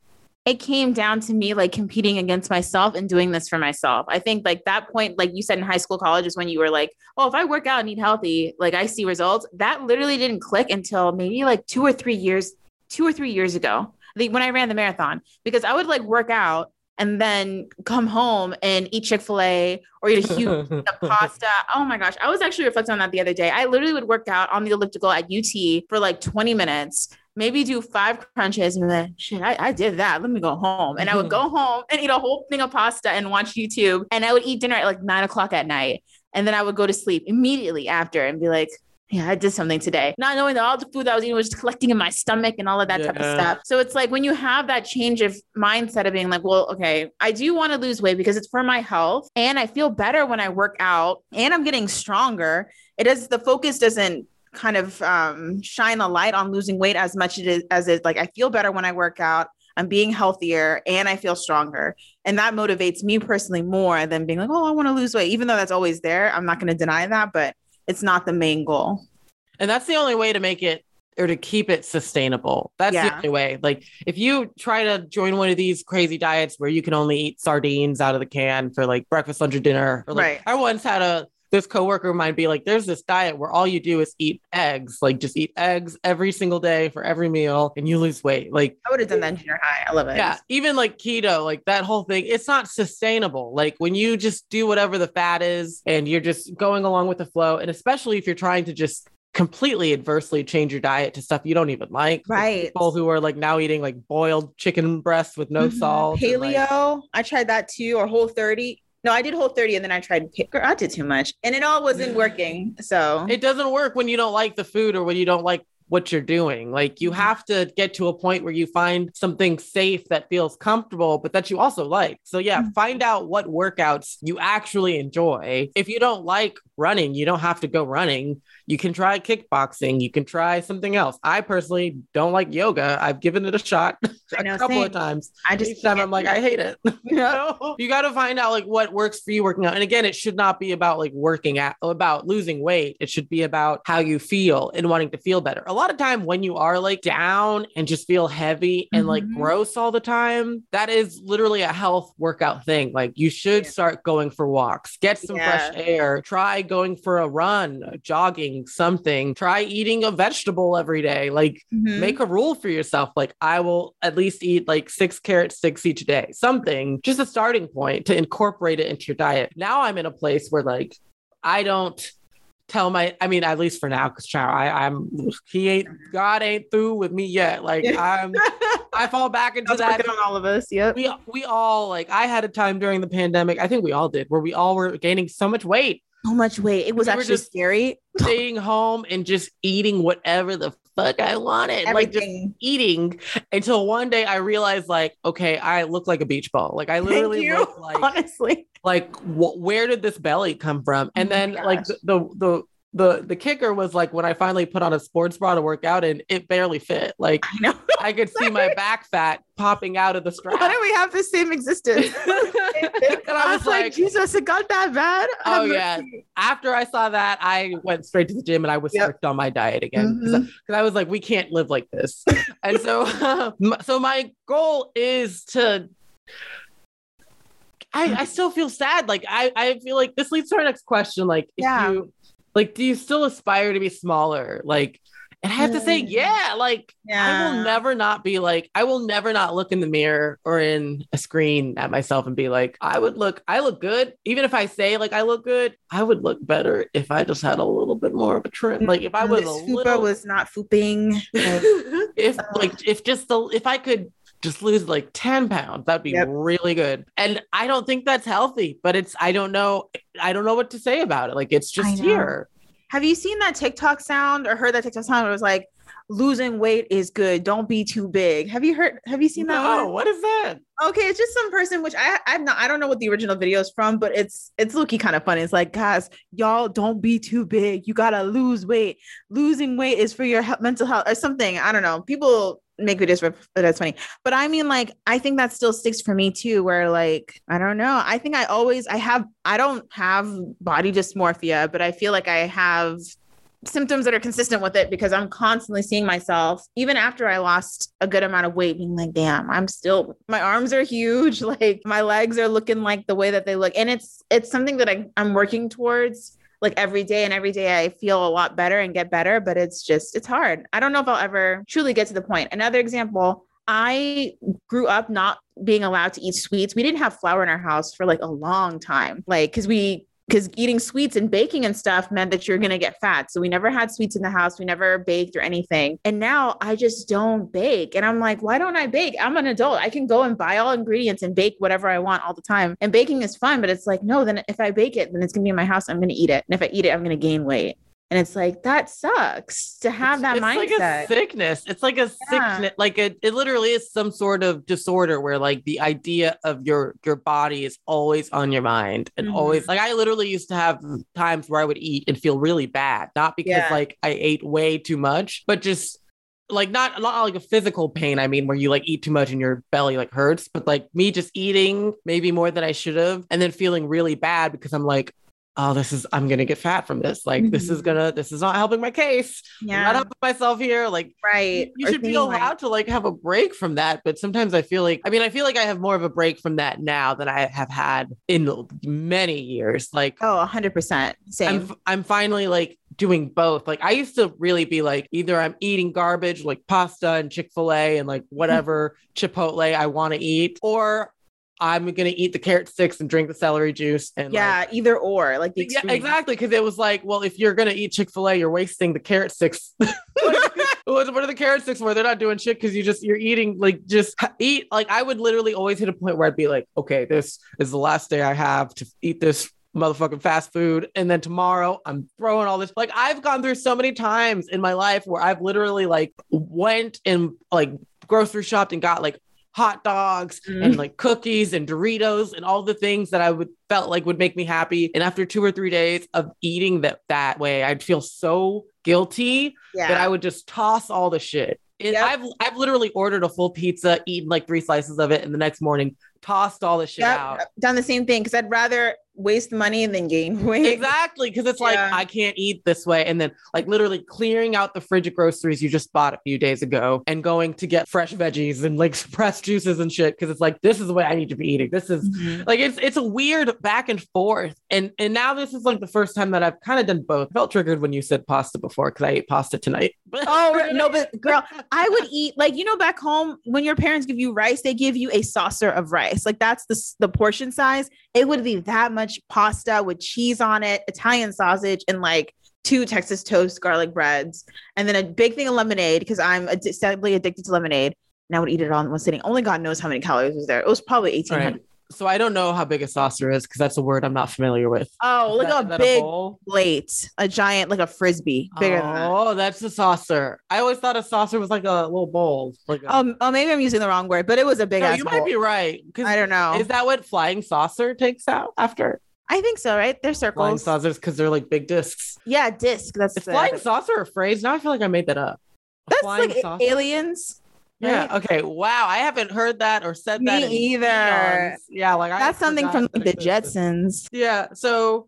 it came down to me like competing against myself and doing this for myself. I think, like, that point, like you said in high school, college is when you were like, oh, if I work out and eat healthy, like, I see results. That literally didn't click until maybe like two or three years, two or three years ago, when I ran the marathon, because I would like work out and then come home and eat Chick fil A or eat a huge pasta. Oh my gosh. I was actually reflecting on that the other day. I literally would work out on the elliptical at UT for like 20 minutes, maybe do five crunches and then shit, I, I did that. Let me go home. And I would mm-hmm. go home and eat a whole thing of pasta and watch YouTube. And I would eat dinner at like nine o'clock at night. And then I would go to sleep immediately after and be like, yeah, I did something today. Not knowing that all the food that I was eating was just collecting in my stomach and all of that type of stuff. So it's like when you have that change of mindset of being like, well, okay, I do want to lose weight because it's for my health and I feel better when I work out and I'm getting stronger. It is the focus doesn't kind of um, shine a light on losing weight as much it is, as it like I feel better when I work out. I'm being healthier and I feel stronger. And that motivates me personally more than being like, oh, I want to lose weight. Even though that's always there, I'm not going to deny that, but it's not the main goal. And that's the only way to make it or to keep it sustainable. That's the only way. Like if you try to join one of these crazy diets where you can only eat sardines out of the can for like breakfast, lunch, or dinner. Or like, Right. I once had a this coworker mine be like, there's this diet where all you do is eat eggs, like just eat eggs every single day for every meal and you lose weight. Like I would have done that in junior high. I love it. yeah, even like keto, like that whole thing, it's not sustainable. Like when you just do whatever the fat is and you're just going along with the flow, and especially if you're trying to just completely adversely change your diet to stuff you don't even like. Like, Right. People who are like now eating like boiled chicken breasts with no Mhm. salt. and, like- Paleo. I tried that too, or whole 30. No, I did whole 30 and then I tried pa- girl, I did too much. And it all wasn't working. So it doesn't work when you don't like the food or when you don't like what you're doing. Like you Mhm. have to get to a point where you find something safe that feels comfortable, but that you also like. So yeah, Mhm. find out what workouts you actually enjoy. If you don't like running, you don't have to go running. You can try kickboxing. You can try something else. I personally don't like yoga. I've given it a shot a know, couple same. of times. I just Each time I'm like, I hate it. Yeah. know? you got to find out like what works for you working out. And again, it should not be about like working out about losing weight. It should be about how you feel and wanting to feel better. A lot of time when you are like down and just feel heavy and like Mhm. gross all the time, that is literally a health workout thing. Like you should Yeah. start going for walks, get some fresh air, try going for a run, jogging, something, try eating a vegetable every day. Like Mhm. make a rule for yourself like i will at least eat like six carrot sticks each day something just a starting point to incorporate it into your diet now i'm in a place where like i don't tell my i mean at least for now because child I, i'm he ain't god ain't through with me yet like i'm i fall back into That's that on all of us. Yep. we we all like i had a time during the pandemic i think we all did where we all were gaining so much weight So much weight. It was We actually just- scary. staying home and just eating whatever the fuck i wanted like just eating until one day I realized like, okay, I look like a beach ball. Like I literally look like Honestly. like wh- where did this belly come from? And Oh then like the the the the kicker was like when I finally put on a sports bra to work out and it barely fit. Like I know. I could see my back fat popping out of the strap. Why do we have the same existence? and I was like, Jesus, it got that bad. Oh, yeah. After I saw that, I went straight to the gym and I was Yep. strict on my diet again because Mhm. I was like, we can't live like this. and so, m- so my goal is to. I, I still feel sad. Like I, I feel like this leads to our next question. Like, if Yeah. you like, do you still aspire to be smaller? Like, and I have to say, Mm. yeah. Like, I will never not be like, I will never not look in the mirror or in a screen at myself and be like, I would look, I look good. Even if I say like I look good, I would look better if I just had a little bit more of a trim. Like if I was this a fupa little, was not fooping. if like if just the if I could just lose like 10 pounds, that'd be Yep. really good. And I don't think that's healthy, but it's I don't know, I don't know what to say about it. Like it's just here. Have you seen that TikTok sound or heard that TikTok sound? It was like, losing weight is good. Don't be too big. Have you heard? Have you seen that? No, what is that? Okay, it's just some person which I I'm not I don't know what the original video is from, but it's it's looky kind of funny. It's like, guys, y'all don't be too big. You gotta lose weight. Losing weight is for your he- mental health or something. I don't know. People make videos for that's funny, but I mean, like, I think that still sticks for me too. Where like, I don't know. I think I always I have I don't have body dysmorphia, but I feel like I have symptoms that are consistent with it because I'm constantly seeing myself, even after I lost a good amount of weight, being like, damn, I'm still, my arms are huge. Like my legs are looking like the way that they look. And it's, it's something that I, I'm working towards like every day. And every day I feel a lot better and get better, but it's just, it's hard. I don't know if I'll ever truly get to the point. Another example, I grew up not being allowed to eat sweets. We didn't have flour in our house for like a long time. Like, cause we, because eating sweets and baking and stuff meant that you're going to get fat. So we never had sweets in the house. We never baked or anything. And now I just don't bake. And I'm like, why don't I bake? I'm an adult. I can go and buy all ingredients and bake whatever I want all the time. And baking is fun, but it's like, no, then if I bake it, then it's going to be in my house. I'm going to eat it. And if I eat it, I'm going to gain weight. And it's like, that sucks to have that mindset. it's mindset. like a sickness. It's like a Yeah. sickness. Like a, it literally is some sort of disorder where like the idea of your your body is always on your mind and Mhm. always like I literally used to have times where I would eat and feel really bad, not because Yeah. like I ate way too much, but just like not not like a physical pain. I mean, where you like eat too much and your belly like hurts, but like me just eating maybe more than I should have, and then feeling really bad because I'm like. Oh, this is I'm gonna get fat from this. Like this is Mhm. gonna this is not helping my case. Yeah. I'm not helping myself here. Like Right. you Or should be thinking, like- allowed to like have a break from that. But sometimes I feel like I mean I feel like I have more of a break from that now than I have had in many years. Like Oh, 100%. Same. I'm I'm finally like doing both. Like I used to really be like either I'm eating garbage like pasta and Chick-fil-A and like whatever Chipotle I want to eat, or I'm gonna eat the carrot sticks and drink the celery juice and like, yeah. either or. Like the yeah, exactly. Because it was like, well, if you're gonna eat Chick Fil A, you're wasting the carrot sticks. what what are the carrot sticks for? They're not doing shit because you just you're eating like just eat. Like I would literally always hit a point where I'd be like, okay, this is the last day I have to eat this motherfucking fast food, and then tomorrow I'm throwing all this. Like I've gone through so many times in my life where I've literally like went and like grocery shopped and got like hot dogs Mm. and like cookies and Doritos and all the things that I would felt like would make me happy. And after two or three days of eating that that way, I'd feel so guilty Yeah. that I would just toss all the shit. And Yep. I've I've literally ordered a full pizza, eaten like three slices of it, and the next morning tossed all the shit Yep, out. done the same thing because I'd rather waste money and then gain weight. Exactly, because it's like Yeah. I can't eat this way, and then like literally clearing out the fridge of groceries you just bought a few days ago, and going to get fresh veggies and like pressed juices and shit, because it's like this is the way I need to be eating. This is Mhm. like it's it's a weird back and forth, and and now this is like the first time that I've kind of done both. I felt triggered when you said pasta before because I ate pasta tonight. Oh right. no, but girl, I would eat like you know back home when your parents give you rice, they give you a saucer of rice. Like that's the the portion size. It would be that much pasta with cheese on it, Italian sausage, and like two Texas toast garlic breads, and then a big thing of lemonade because I'm addi- sadly addicted to lemonade. And I would eat it all in one sitting. Only God knows how many calories was there. It was probably eighteen hundred. Right. So I don't know how big a saucer is because that's a word I'm not familiar with. Oh, look that- a big bowl? plate, a giant like a frisbee, bigger than that. Oh, that's a saucer. I always thought a saucer was like a little bowl. Like a, Oh, oh, maybe I'm using the wrong word, but it was a big no, ass. you bowl. might be right. I don't know. Is that what flying saucer takes out after? I think so, right? They're Flying saucers because they're like big discs. Yeah, disc. That's Is the- flying saucer a phrase? Now I feel like I made that up. A That's flying like saucer? aliens. Yeah. right? Okay. Wow. I haven't heard that or said that. Me in either. eons. Yeah. Like I That's something from that the. Jetsons. Yeah. So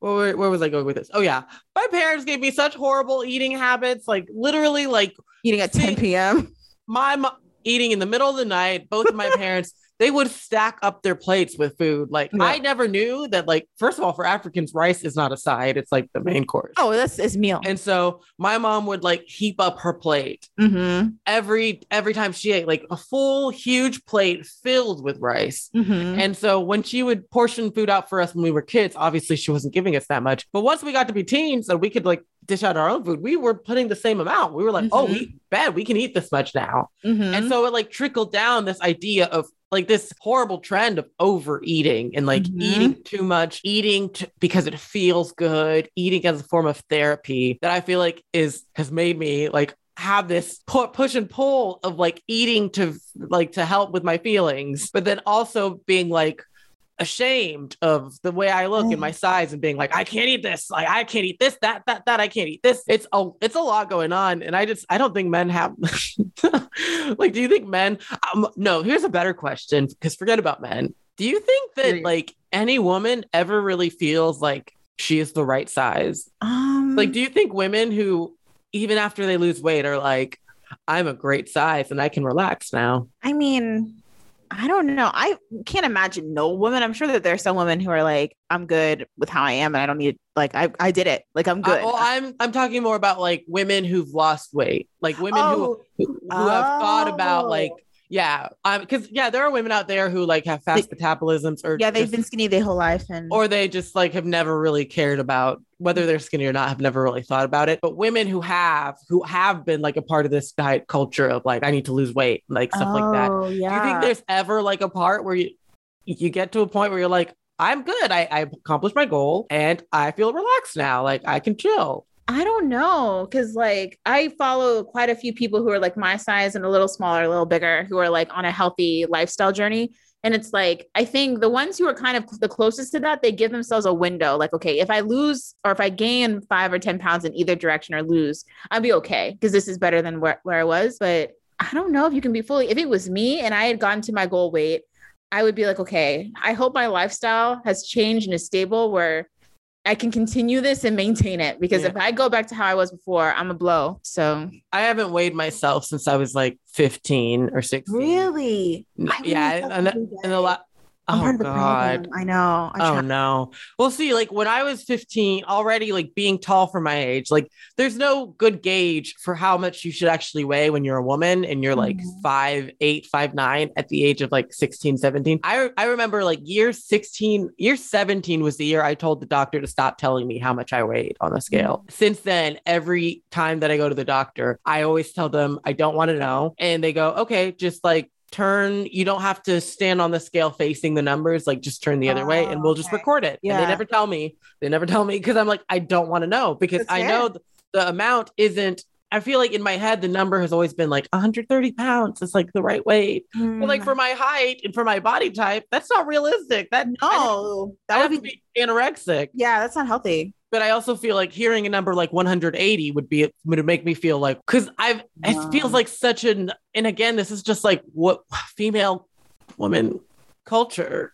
where, where was I going with this? Oh yeah. My parents gave me such horrible eating habits. Like literally, like Eating at 10 p.m. my mo- eating in the middle of the night. Both of my parents. They would stack up their plates with food. Like Yeah. I never knew that. Like first of all, for Africans, rice is not a side; it's like the main course. Oh, this is meal. And so my mom would like heap up her plate Mm-hmm. every every time she ate, like a full huge plate filled with rice. Mm-hmm. And so when she would portion food out for us when we were kids, obviously she wasn't giving us that much. But once we got to be teens and we could like dish out our own food, we were putting the same amount. We were like, oh, Mhm. we bet we can eat this much now. Mm-hmm. And so it like trickled down this idea of like this horrible trend of overeating and like Mhm. eating too much, eating t- because it feels good, eating as a form of therapy that I feel like is has made me like have this pu- push and pull of like eating to like to help with my feelings, but then also being like ashamed of the way I look and my size and being like, I can't eat this. Like I can't eat this, that, that, that. I can't eat this. It's a it's a lot going on. And I just I don't think men have like, do you think men um, no, here's a better question because forget about men. Do you think that like any woman ever really feels like she is the right size? um, Like, do you think women who even after they lose weight are like, I'm a great size and I can relax now? I mean, I don't know. I can't imagine no woman. I'm sure that there's some women who are like, I'm good with how I am and I don't need like I I did it. Like I'm good. Uh, well, I'm I'm talking more about like women who've lost weight, like women Oh. who who who have thought about Oh. like yeah, um, because yeah, there are women out there who like have fast metabolisms or yeah, they've just- been skinny their whole life and or they just like have never really cared about whether they're skinny or not have never really thought about it. But women who have who have been like a part of this diet culture of like i need to lose weight like stuff like that. Oh, do Yeah. you think there's ever like a part where you you get to a point where you're like i'm good. I i accomplished my goal and i feel relaxed now. Like i can chill I don't know because like I follow quite a few people who are like my size and a little smaller, a little bigger, who are like on a healthy lifestyle journey. And it's like I think the ones who are kind of the closest to that, they give themselves a window. Like, okay, if I lose or if I gain five or ten pounds in either direction or lose, I'll be okay because this is better than where, where I was. But I don't know if you can be fully. If it was me and I had gotten to my goal weight, I would be like, okay, I hope my lifestyle has changed and is stable where I can continue this and maintain it because Yeah. if I go back to how I was before, I'm a blow. So i haven't weighed myself since i was like 15 or 16 really, N- I yeah and, and a lot I'm oh part of the god problem. I know. I Oh no. Well, see, like when I was 15, already like being tall for my age, like there's no good gauge for how much you should actually weigh when you're a woman and you're like Mhm. five, eight, five, nine at the age of like 16, 17. I I remember like year 16, year 17 was the year I told the doctor to stop telling me how much I weighed on the scale. Since then, every time that I go to the doctor, I always tell them I don't want to know. And they go, okay, just like turn you don't have to stand on the scale facing the numbers like just turn the other way and Oh, we'll just okay. record it and Yeah. they never tell me they never tell me because i'm like i don't want to know because That's i fair. know th- the amount isn't i feel like in my head the number has always been like 130 pounds is like the right weight but like Mm, for my height and for my body type that's not realistic that no, that would to be be anorexic yeah, that's not healthy. but I also feel like hearing a number like 180 would be would make me feel like because I've it feels like such an and again this is just like what female woman culture.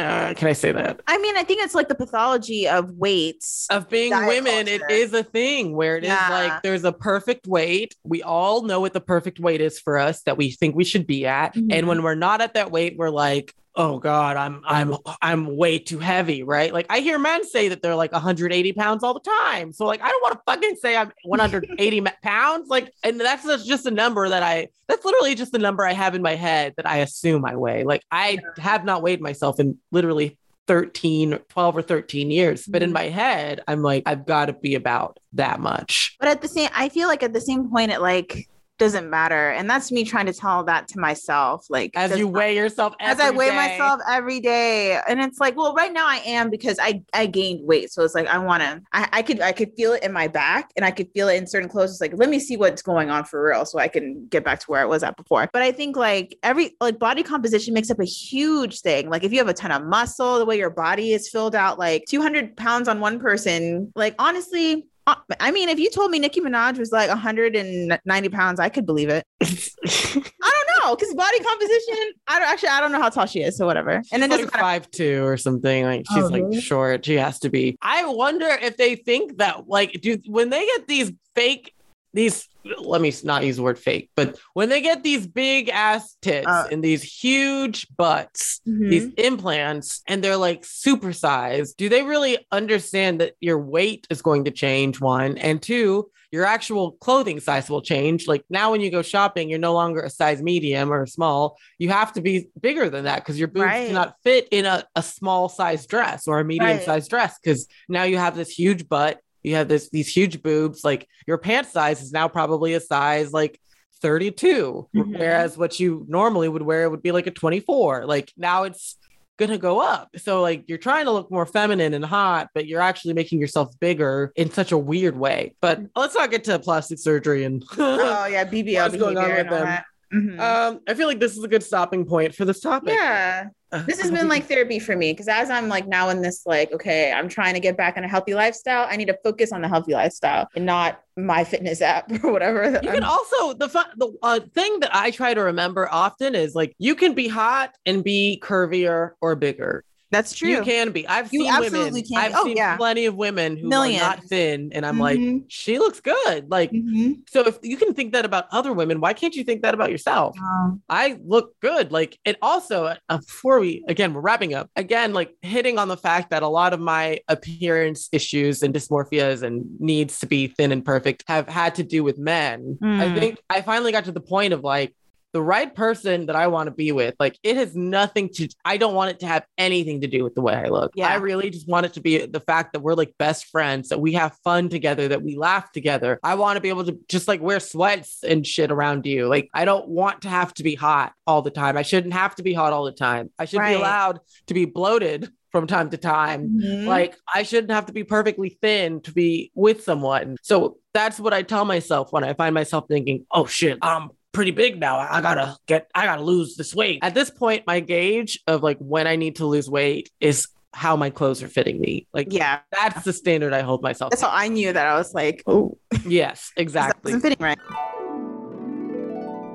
Uh, can I say that I mean, I think it's like the pathology of weights. of being women? It culture. is a thing where it is Yeah. like there's a perfect weight. We all know what the perfect weight is for us that we think we should be at, and Mhm. when we're not at that weight, we're like. Oh God, I'm I'm I'm way too heavy, right? Like I hear men say that they're like 180 pounds all the time. So like I don't want to fucking say I'm 180 pounds. Like, and that's just- a number that I that's literally just the number I have in my head that I assume I weigh. Like I have not weighed myself in literally 13, 12 or 13 years. But in Mhm. my head, I'm like, I've got to be about that much. But at the same, I feel like at the same point, it like doesn't matter. And that's me trying to tell that to myself. Like As you weigh yourself as I weigh day. myself every day. And it's like, well, right now I am because I I gained weight. So it's like I wanna I, I could I could feel it in my back and I could feel it in certain clothes. It's like, let me see what's going on for real so I can get back to where I was at before. But I think like every like body composition makes up a huge thing. Like if you have a ton of muscle, the way your body is filled out, like 200 pounds on one person, like honestly, I mean, if you told me Nicki Minaj was like 190 pounds, I could believe it. I don't know because body composition. I don't actually. I don't know how tall she is, so whatever. And then like five two or something. Like she's Oh, like really? short. She has to be. I wonder if they think that like do when they get these fake these let me not use the word fake, but when they get these big ass tits Uh, and these huge butts, Mhm. these implants, and they're like supersized, do they really understand that your weight is going to change? One and two, your actual clothing size will change. Like now, when you go shopping, you're no longer a size medium or small. You have to be bigger than that because your boobs Right. cannot fit in a, a small size dress or a medium size dress because now you have this huge butt. You have this these huge boobs. Like your pant size is now probably a size like 32, Mhm. whereas what you normally would wear would be like a 24. Like now it's gonna go up. So like you're trying to look more feminine and hot, but you're actually making yourself bigger in such a weird way. But let's not get to plastic surgery and Oh yeah, BBL What's going on with them? that. Mhm. um I feel like this is a good stopping point for this topic. yeah, this has been like therapy for me because as I'm like now in this like okay, I'm trying to get back on a healthy lifestyle. I need to focus on the healthy lifestyle and not my fitness app or whatever. You can also the fun the uh, thing that I try to remember often is like you can be hot and be curvier or bigger. That's true. You can be. I've You seen women. can. I've Oh, seen yeah. plenty of women who Millions. are not thin, and I'm like, Mhm. she looks good. Like, Mhm. so if you can think that about other women, why can't you think that about yourself? Um, I look good. Like, and also uh, before we again we're wrapping up again, like hitting on the fact that a lot of my appearance issues and dysmorphias and needs to be thin and perfect have had to do with men. I Mm. think I finally got to the point of like the right person that I want to be with. Like, it has nothing to. I don't want it to have anything to do with the way I look. Yeah. I really just want it to be the fact that we're like best friends, that we have fun together, that we laugh together. I want to be able to just like wear sweats and shit around you. Like, I don't want to have to be hot all the time. I shouldn't have to be hot all the time. I should Right. be allowed to be bloated from time to time. mhm. Like, I shouldn't have to be perfectly thin to be with someone. So that's what I tell myself when I find myself thinking, oh shit, I'm pretty big now. I gotta get, I gotta lose this weight. At this point, my gauge of like when I need to lose weight is how my clothes are fitting me. Like, yeah, that's the standard I hold myself. that's to. how I knew that I was like, oh, Yes, exactly. wasn't fitting right.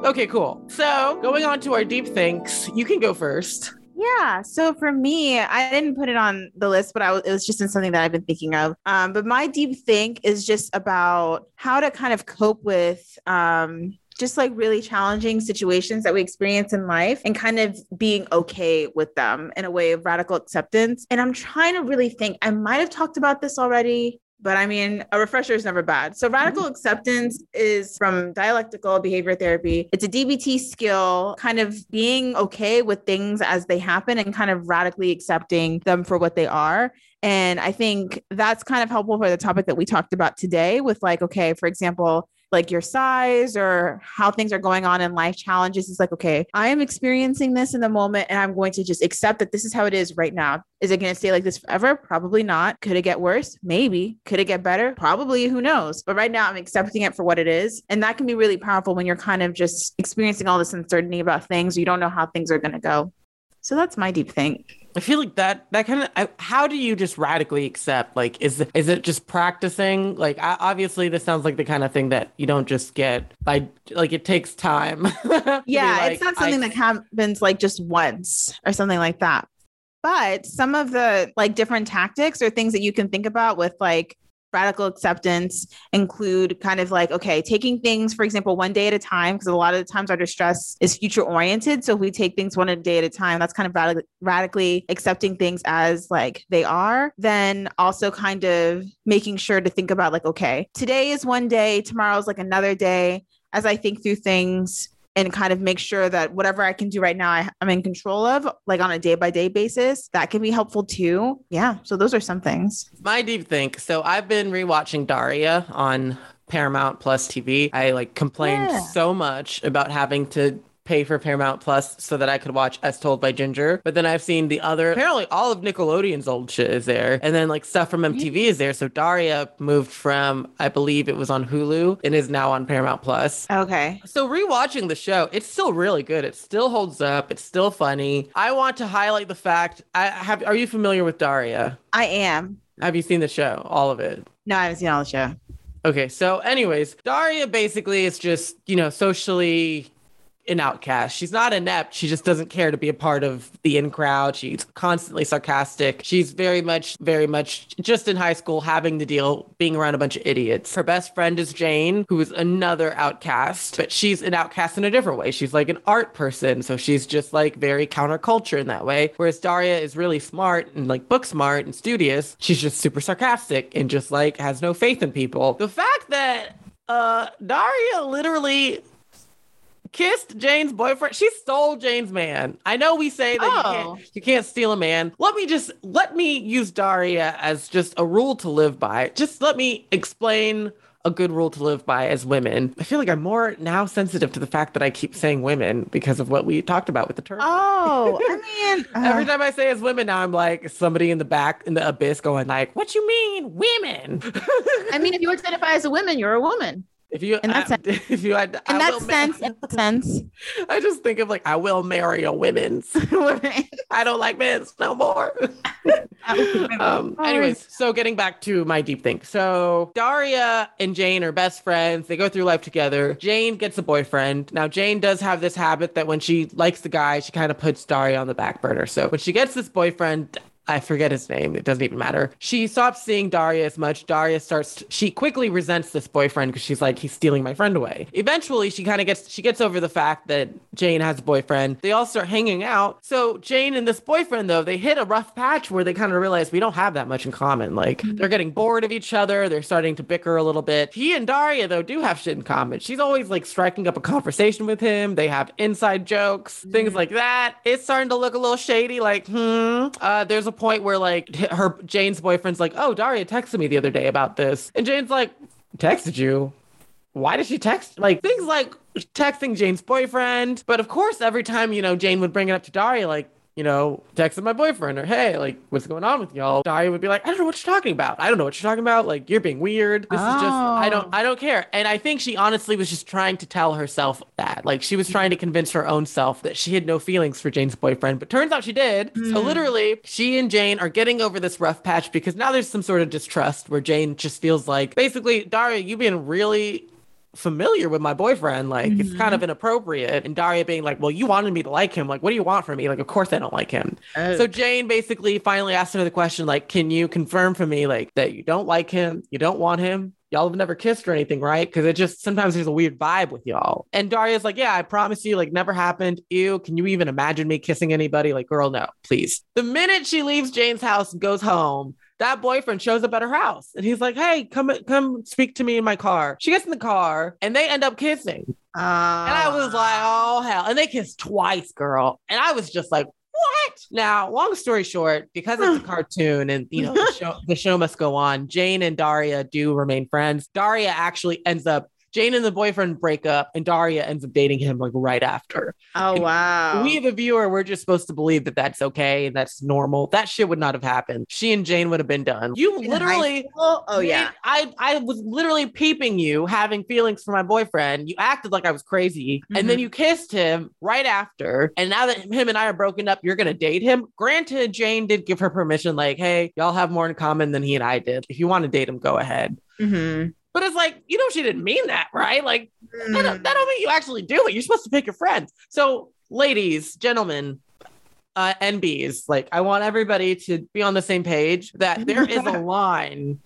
Okay, cool. So going on to our deep thinks, you can go first. Yeah. So for me, I didn't put it on the list, but I was, it was just in something that I've been thinking of. Um, but my deep think is just about how to kind of cope with um, just like really challenging situations that we experience in life and kind of being okay with them in a way of radical acceptance. And I'm trying to really think, I might have talked about this already. But I mean, a refresher is never bad. So, radical mm-hmm. acceptance is from dialectical behavior therapy. It's a DBT skill, kind of being okay with things as they happen and kind of radically accepting them for what they are. And I think that's kind of helpful for the topic that we talked about today with, like, okay, for example, like your size or how things are going on in life challenges is like okay i am experiencing this in the moment and i'm going to just accept that this is how it is right now. Is it going to stay like this forever? Probably not. Could it get worse? Maybe. Could it get better? Probably. Who knows? But right now i'm accepting it for what it is. And that can be really powerful when you're kind of just experiencing all this uncertainty about things. You don't know how things are going to go. So that's my deep think I feel like that that kind of how do you just radically accept like is is it just practicing? Like I, obviously this sounds like the kind of thing that you don't just get by like it takes time yeah like, it's not I- something that happens like just once or something like that. But some of the like different tactics or things that you can think about with like radical acceptance include kind of like okay taking things for example one day at a time because a lot of the times our distress is future oriented. So if we take things one day at a time that's kind of radic- radically accepting things as like they are then also kind of making sure to think about like okay today is one day tomorrow's like another day. As i think through things and kind of make sure that whatever I can do right now, I, I'm in control of, like on a day by day basis. That can be helpful too. Yeah. So those are some things. my deep think so I've been rewatching Daria on Paramount Plus TV. I like complained Yeah. so much about having to pay for Paramount Plus so that I could watch As Told by Ginger. But then I've seen the other apparently all of Nickelodeon's old shit is there. And then like stuff from MTV is there. So Daria moved from I believe it was on Hulu and is now on Paramount Plus. Okay. So rewatching the show, it's still really good. It still holds up. It's still funny. I want to highlight the fact I have are you familiar with Daria? I am. Have you seen the show? All of it? No, I haven't seen all the show. Okay, so anyways, Daria basically is just, you know, socially an outcast. She's not inept. She just doesn't care to be a part of the in crowd. She's constantly sarcastic. She's very much, very much just in high school having to deal being around a bunch of idiots. Her best friend is Jane, who is another outcast, but she's an outcast in a different way. She's like an art person. So she's just like very counterculture in that way. Whereas Daria is really smart and like book smart and studious. She's just super sarcastic and just like has no faith in people. The fact that uh Daria literally kissed Jane's boyfriend. She stole Jane's man. I know we say that you, Oh. can't, you can't steal a man. Let me just let me use Daria as just a rule to live by. Just let me explain a good rule to live by as women. I feel like I'm more now sensitive to the fact that I keep saying women because of what we talked about with the term. Oh, I mean, Every uh, time I say as women now, I'm like somebody in the back in the abyss going like, "What you mean, women?" I mean, if you identify as a woman, you're a woman. If you, In that I- if you, had, in I that sense, in that sense. I just think of like, I will marry a women's. I don't like men's no more. um, anyways, so getting back to my deep think. So Daria and Jane are best friends. They go through life together. Jane gets a boyfriend. Now, Jane does have this habit that when she likes the guy, she kind of puts Daria on the back burner. So when she gets this boyfriend, I forget his name. It doesn't even matter. She stops seeing Daria as much. Daria starts. She quickly resents this boyfriend because she's like, he's stealing my friend away. Eventually, she kind of gets. She gets over the fact that Jane has a boyfriend. They all start hanging out. So Jane and this boyfriend, though, they hit a rough patch where they kind of realize we don't have that much in common. Like they're getting bored of each other. They're starting to bicker a little bit. He and Daria, though, do have shit in common. She's always like striking up a conversation with him. They have inside jokes, things like that. It's starting to look a little shady. Like, hmm. Uh, there's a point where like her Jane's boyfriend's like, "Oh, Daria texted me the other day about this," and Jane's like, "Texted you." Why did she text? Like things like texting Jane's boyfriend. But of course, every time, you know, Jane would bring it up to Daria, like, you know, texting my boyfriend or hey, like, what's going on with y'all? Daria would be like, I don't know what you're talking about. I don't know what you're talking about. Like, you're being weird. This is just, I don't, Oh. I don't care. And I think she honestly was just trying to tell herself that. Like, she was trying to convince her own self that she had no feelings for Jane's boyfriend. But turns out she did. So Hmm. literally, she and Jane are getting over this rough patch because now there's some sort of distrust where Jane just feels like, basically, Daria, you've been really familiar with my boyfriend. Like it's kind mm-hmm. of inappropriate. And Daria being like, Well, you wanted me to like him. Like, what do you want from me? Like, of course I don't like him. So oh. Jane basically finally asked her the question, like, can you confirm for me like that you don't like him, you don't want him? Y'all have never kissed or anything, right? Because it just sometimes there's a weird vibe with y'all. And Daria's like, Yeah, I promise you, like, never happened. Ew, can you even imagine me kissing anybody? Like, girl, no, please. The minute she leaves Jane's house and goes home, that boyfriend shows up at her house and he's like, Hey, come come speak to me in my car. She gets in the car and they end up kissing. Uh, And I was like, oh hell. And they kissed twice, girl. And I was just like, what? Now, long story short, because it's a cartoon and you know the show the show must go on, Jane and Daria do remain friends. Daria actually ends up Jane and the boyfriend break up, and Daria ends up dating him like right after. oh wow. We, the viewer, we're just supposed to believe that that's okay and that's normal. That shit would not have happened. She and Jane would have been done. You In literally? Oh yeah. I I was literally peeping you having feelings for my boyfriend. You acted like I was crazy, and then Mhm. you kissed him right after. And now that him and I are broken up, you're gonna date him. Granted, Jane did give her permission, like, hey, y'all have more in common than he and I did. If you want to date him, go ahead. Mhm. But it's like, you know, she didn't mean that, right? Like, that Mm. don't, that don't mean you actually do it. You're supposed to pick your friends. So, ladies, gentlemen, uh, NBs, like, I want everybody to be on the same page that there is a line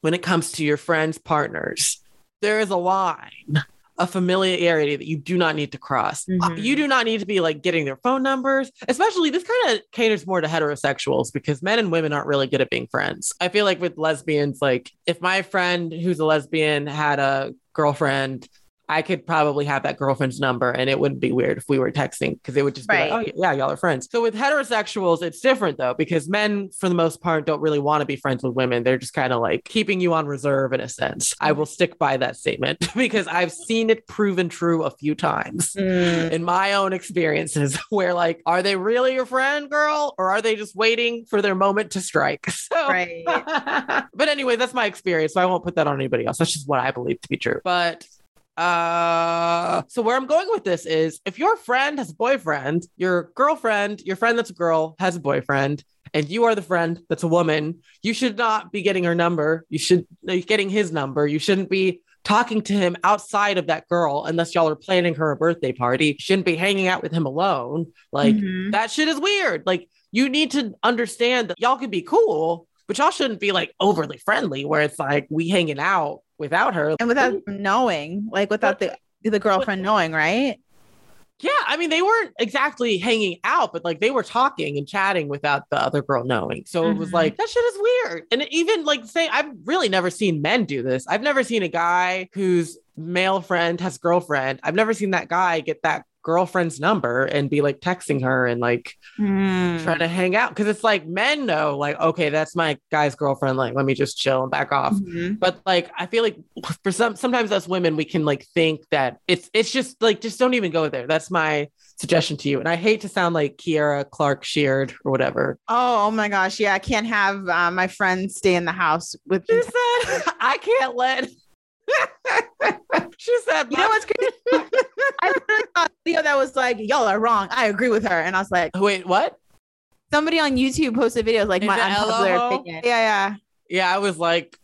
when it comes to your friends' partners. There is a line of familiarity that you do not need to cross. Uh, Mhm. You do not need to be like getting their phone numbers, especially this kind of caters more to heterosexuals because men and women aren't really good at being friends. I feel like with lesbians, like if my friend who's a lesbian had a girlfriend, I could probably have that girlfriend's number and it wouldn't be weird if we were texting because it would just be like, oh, yeah, y'all are friends. So with heterosexuals, it's different though, because men, for the most part, don't really want to be friends with women. They're just kind of like keeping you on reserve in a sense. I will stick by that statement because I've seen it proven true a few times Mm. in my own experiences where like, are they really your friend, girl? Or are they just waiting for their moment to strike? So Right. but anyway, that's my experience. So I won't put that on anybody else. That's just what I believe to be true. But uh so where I'm going with this is if your friend has a boyfriend, your girlfriend, your friend that's a girl has a boyfriend, and you are the friend that's a woman, you should not be getting her number. You should be getting his number. You shouldn't be talking to him outside of that girl unless y'all are planning her a birthday party. You shouldn't be hanging out with him alone. Like Mhm. that shit is weird. Like you need to understand that y'all can be cool, but y'all shouldn't be like overly friendly where it's like we hanging out without her. and without knowing, like without the the girlfriend knowing, right? yeah, I mean they weren't exactly hanging out, but like they were talking and chatting without the other girl knowing. So it was Mhm. like that shit is weird. And even like say I've really never seen men do this. I've never seen a guy whose male friend has girlfriend. I've never seen that guy get that girlfriend's number and be like texting her and like Mm. trying to hang out because it's like men know like okay that's my guy's girlfriend like let me just chill and back off Mhm. but like i feel like for some sometimes us women we can like think that it's it's just like just don't even go there that's my suggestion to you and i hate to sound like kiera clark sheared or whatever Oh, oh my gosh. Yeah, I can't have uh, my friends stay in the house with said i can't let she said You know what's crazy? I literally saw a video that was like, y'all are wrong. I agree with her. And I was like, wait what somebody on YouTube posted videos like Is my unpopular LOL? opinion. Yeah, yeah. yeah i was like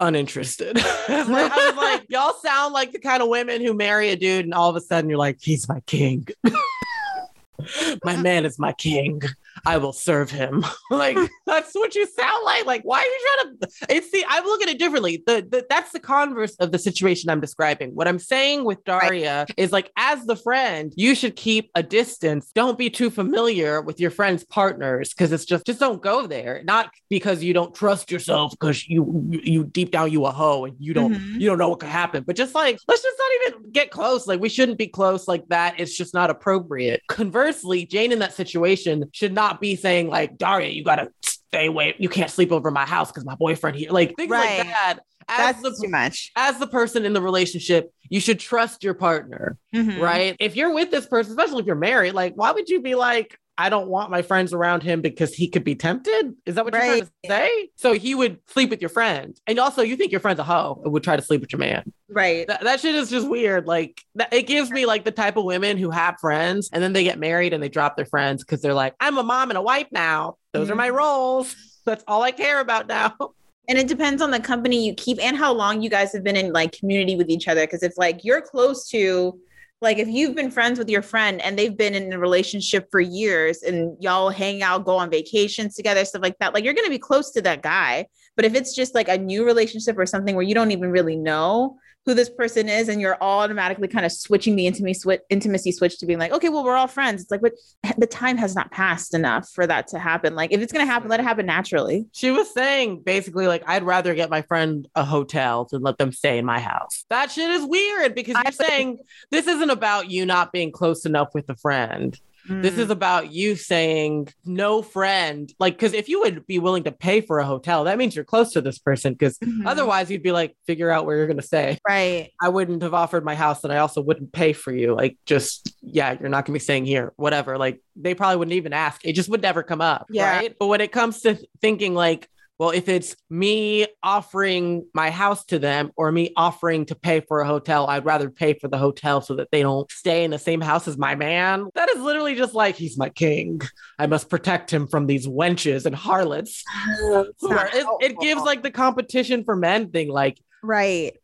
uninterested I was like- I was like y'all sound like the kind of women who marry a dude and all of a sudden you're like he's my king my man is my king i will serve him. Like that's what you sound like. Like why are you trying to it's the i look at it differently. The, the that's the converse of the situation i'm describing. What i'm saying with daria is like as the friend you should keep a distance. Don't be too familiar with your friends partners because it's just just don't go there. Not because you don't trust yourself because you, you you deep down you a hoe and you don't Mhm. you don't know what could happen. But just like let's just not even get close. Like we shouldn't be close like that. It's just not appropriate. Conversely jane in that situation should not be saying like daria you gotta stay away you can't sleep over my house because my boyfriend here like things Right. like that as That's the too much. as the person in the relationship you should trust your partner Mhm. right? If you're with this person, especially if you're married, like, why would you be like, I don't want my friends around him because he could be tempted? Is that what you're trying to say? So he would sleep with your friend. And also, you think your friend's a hoe and would try to sleep with your man. Right. That, that shit is just weird. Like, that, it gives me like the type of women who have friends and then they get married and they drop their friends because they're like, I'm a mom and a wife now. Those are my mm-hmm. roles. That's all I care about now. And it depends on the company you keep and how long you guys have been in like community with each other. Cause if like you're close to, like if you've been friends with your friend and they've been in a relationship for years and y'all hang out, go on vacations together, stuff like that, like you're going to be close to that guy. But if it's just like a new relationship or something where you don't even really know who this person is and you're automatically kind of switching the intimacy switch intimacy switch to being like okay well we're all friends it's like but the time has not passed enough for that to happen like if it's going to happen let it happen naturally She was saying basically, like, I'd rather get my friend a hotel than let them stay in my house. That shit is weird because I you're saying this isn't about you not being close enough with a friend. This Mm. is about you saying no friend. Like, because if you would be willing to pay for a hotel, that means you're close to this person. Because Mhm. otherwise, you'd be like, figure out where you're going to stay. right I wouldn't have offered my house and I also wouldn't pay for you. Like, just, yeah, you're not going to be staying here, whatever. Like, they probably wouldn't even ask. It just would never come up. Yeah. Right. But when it comes to thinking, like, well, if it's me offering my house to them or me offering to pay for a hotel, I'd rather pay for the hotel so that they don't stay in the same house as my man. That is literally just like, he's my king. I must protect him from these wenches and harlots. Where it, it gives like the competition for men thing, like, right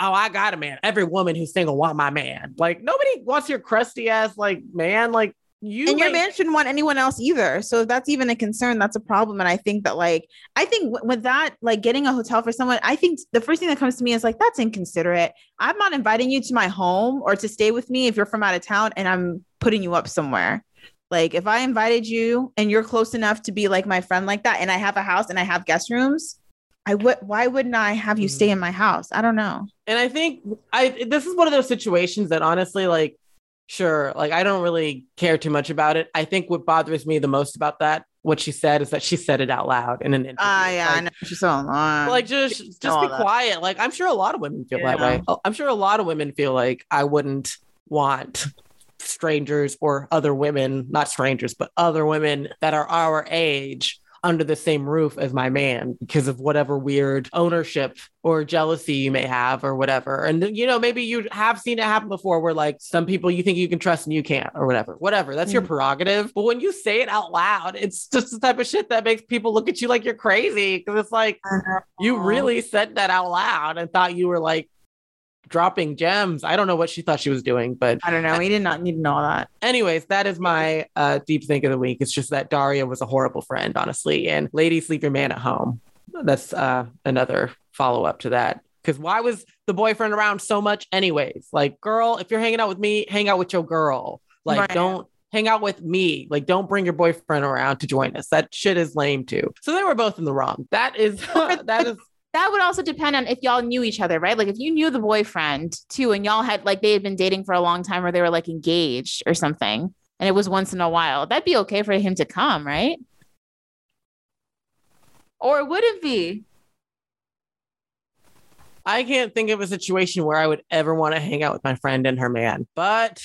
oh, I got a man. Every woman who's single want my man. Like nobody wants your crusty ass like man. Like you and your ain't- man shouldn't want anyone else either so if that's even a concern that's a problem and i think that like i think w- with that like getting a hotel for someone i think the first thing that comes to me is like that's inconsiderate i'm not inviting you to my home or to stay with me if you're from out of town and i'm putting you up somewhere like if i invited you and you're close enough to be like my friend like that and i have a house and i have guest rooms I would. Why wouldn't I have you stay mm. in my house? I don't know. And I think I this is one of those situations that honestly, like, sure, like I don't really care too much about it. I think what bothers me the most about that, what she said, is that she said it out loud in an interview. Ah, yeah, I Like, know. She's so long. like just just all be that. quiet. Like I'm sure a lot of women feel that way. Oh, I'm sure a lot of women feel like I wouldn't want strangers or other women, not strangers, but other women that are our age under the same roof as my man because of whatever weird ownership or jealousy you may have or whatever. And you know, maybe you have seen it happen before where like some people you think you can trust and you can't or whatever. Whatever. That's your Mhm. prerogative. But when you say it out loud, it's just the type of shit that makes people look at you like you're crazy because it's like you really said that out loud and thought you were like dropping gems. I don't know what she thought she was doing, but I don't know. We did not need to know all that. anyways, that is my uh, deep think of the week. It's just that Daria was a horrible friend, honestly. And ladies, leave your man at home. That's uh, another follow up to that. Because why was the boyfriend around so much, anyways? Like, girl, if you're hanging out with me, hang out with your girl. Like, Right. don't hang out with me. Like, don't bring your boyfriend around to join us. That shit is lame too. So they were both in the wrong. That is that is that would also depend on if y'all knew each other, right? Like if you knew the boyfriend too, and y'all had like they had been dating for a long time, or they were like engaged or something, and it was once in a while, that'd be okay for him to come, right? Or it wouldn't be. I can't think of a situation where I would ever want to hang out with my friend and her man. But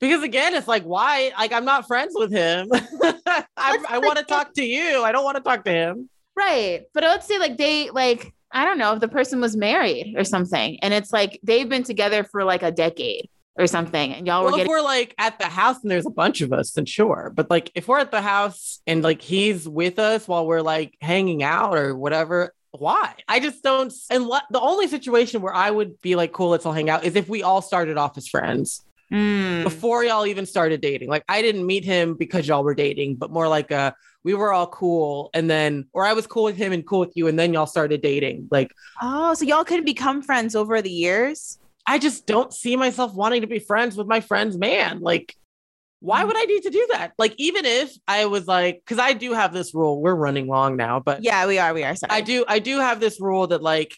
because again, it's like, why? Like, I'm not friends with him. I, I want to talk to you. I don't want to talk to him. Right. But let's say like they like I don't know if the person was married or something and it's like they've been together for like a decade or something and y'all were Well, if we're like at the house and there's a bunch of us, then sure. But like, if we're at the house and like he's with us while we're like hanging out or whatever, why? I just don't. And the only situation where I would be like, cool, let's all hang out is if we all started off as friends. Mm. before y'all even started dating. Like I didn't meet him because y'all were dating, but more like uh we were all cool and then or I was cool with him and cool with you and then y'all started dating. Like Oh, so y'all couldn't become friends over the years? I just don't see myself wanting to be friends with my friend's man. Like why would I need to do that? Like even if I was like cuz I do have this rule. We're running long now, but Yeah, we are. We are. Sorry. I do I do have this rule that like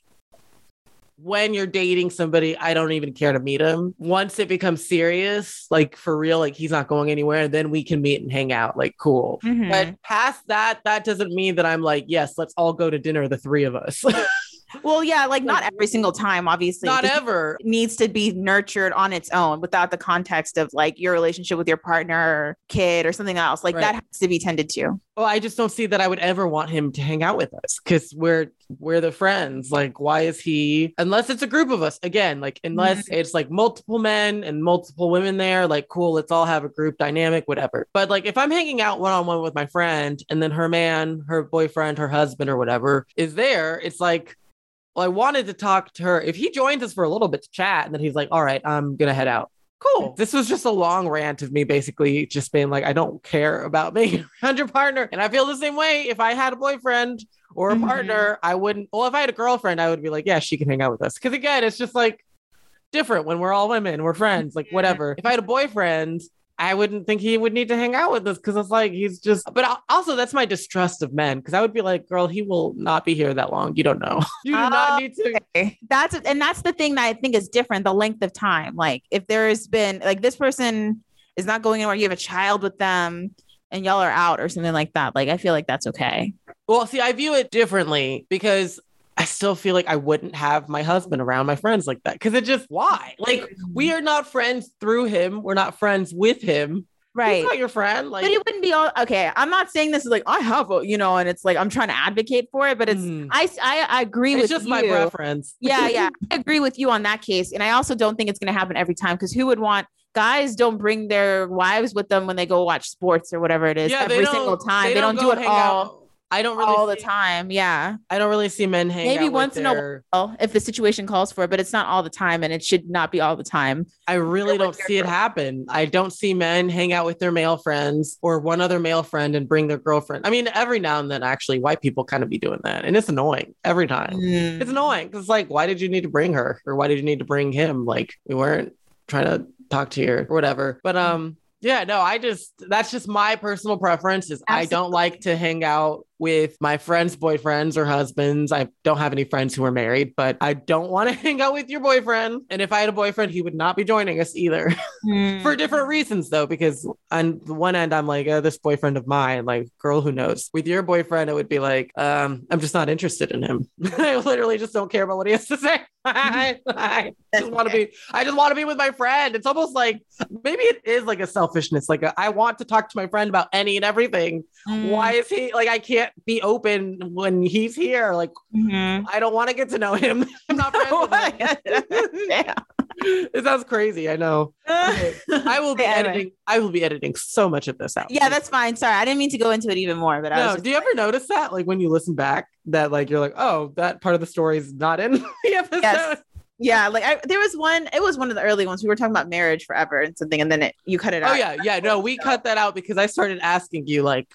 when you're dating somebody, I don't even care to meet him. Once it becomes serious, like for real, like he's not going anywhere, then we can meet and hang out. Like cool. Mhm. But past that, that doesn't mean that I'm like, yes, let's all go to dinner, the three of us. well, yeah, like not every single time, obviously. not ever. needs to be nurtured on its own without the context of like your relationship with your partner or kid or something else. Like that has to be tended to. Well, I just don't see that I would ever want him to hang out with us because we're we're the friends. Like, why is he? Unless it's a group of us again, like unless mm-hmm. it's like multiple men and multiple women there, like cool, let's all have a group dynamic, whatever. But like if I'm hanging out one on one with my friend and then her man, her boyfriend, her husband, or whatever is there, it's like. Well, I wanted to talk to her. If he joins us for a little bit to chat, and then he's like, "All right, I'm gonna head out." Cool. This was just a long rant of me basically just being like, I don't care about being around your partner. And I feel the same way. If I had a boyfriend or a Mhm. partner, I wouldn't. Well, if I had a girlfriend, I would be like, yeah, she can hang out with us. Because again, it's just like different when we're all women, we're friends, like whatever. If I had a boyfriend, I wouldn't think he would need to hang out with us because it's like he's just. But also, that's my distrust of men because I would be like, girl, he will not be here that long. You don't know. you do Oh, not ah, need to. Okay. That's and that's the thing that I think is different, the length of time. Like if there's been like this person is not going anywhere, you have a child with them and y'all are out or something like that. Like I feel like that's okay. Well, see, I view it differently because still feel like I wouldn't have my husband around my friends like that. Because it just, why? Like, we are not friends through him. We're not friends with him. Right. He's not your friend. Like, but it wouldn't be all okay. I'm not saying this is like I have a, you know, and it's like I'm trying to advocate for it, but it's mm, I I, I agree it's with just you. my preference. Yeah, yeah. I agree with you on that case. And I also don't think it's going to happen every time because who would want guys don't bring their wives with them when they go watch sports or whatever it is Yeah, every single time. They, don't, go do it all out. I don't really all the see- time. Yeah. I don't really see men hang Maybe out once with in a while if the situation calls for it, but it's not all the time and it should not be all the time. I really don't see it happen. I don't see men hang out with their male friends or one other male friend and bring their girlfriend. I mean, every now and then, actually, white people kind of be doing that, and it's annoying every time. Mm. It's annoying because, it's like, why did you need to bring her or why did you need to bring him? Like, we weren't trying to talk to you or whatever. But um, yeah, no, I just that's just my personal preference. Is I don't like to hang out with my friends' boyfriends or husbands. I don't have any friends who are married, but I don't want to hang out with your boyfriend. And if I had a boyfriend, he would not be joining us either Hmm. for different reasons, though, because on the one end, I'm like, oh, this boyfriend of mine, like, girl, who knows? With your boyfriend, it would be like, um, I'm just not interested in him. I literally just don't care about what he has to say. I, I just want to be, I just want to be with my friend. It's almost like maybe it is like a selfishness. Like, a, I want to talk to my friend about any and everything. Mm. Why is he like, I can't be open when he's here? Like, Mhm. I don't want to get to know him. I'm not friends with him. Yeah. it sounds crazy. I know. I will be Yeah, anyway. editing. I will be editing so much of this out. Yeah, that's fine. Sorry, I didn't mean to go into it even more, but I was no. Do you ever notice that, like when you listen back, that like you're like, oh, that part of the story is not in the episode? Yes. yeah, like I, there was one. It was one of the early ones. We were talking about marriage forever and something, and then it, you cut it out. Oh yeah, yeah. No, we cut that out because I started asking you like,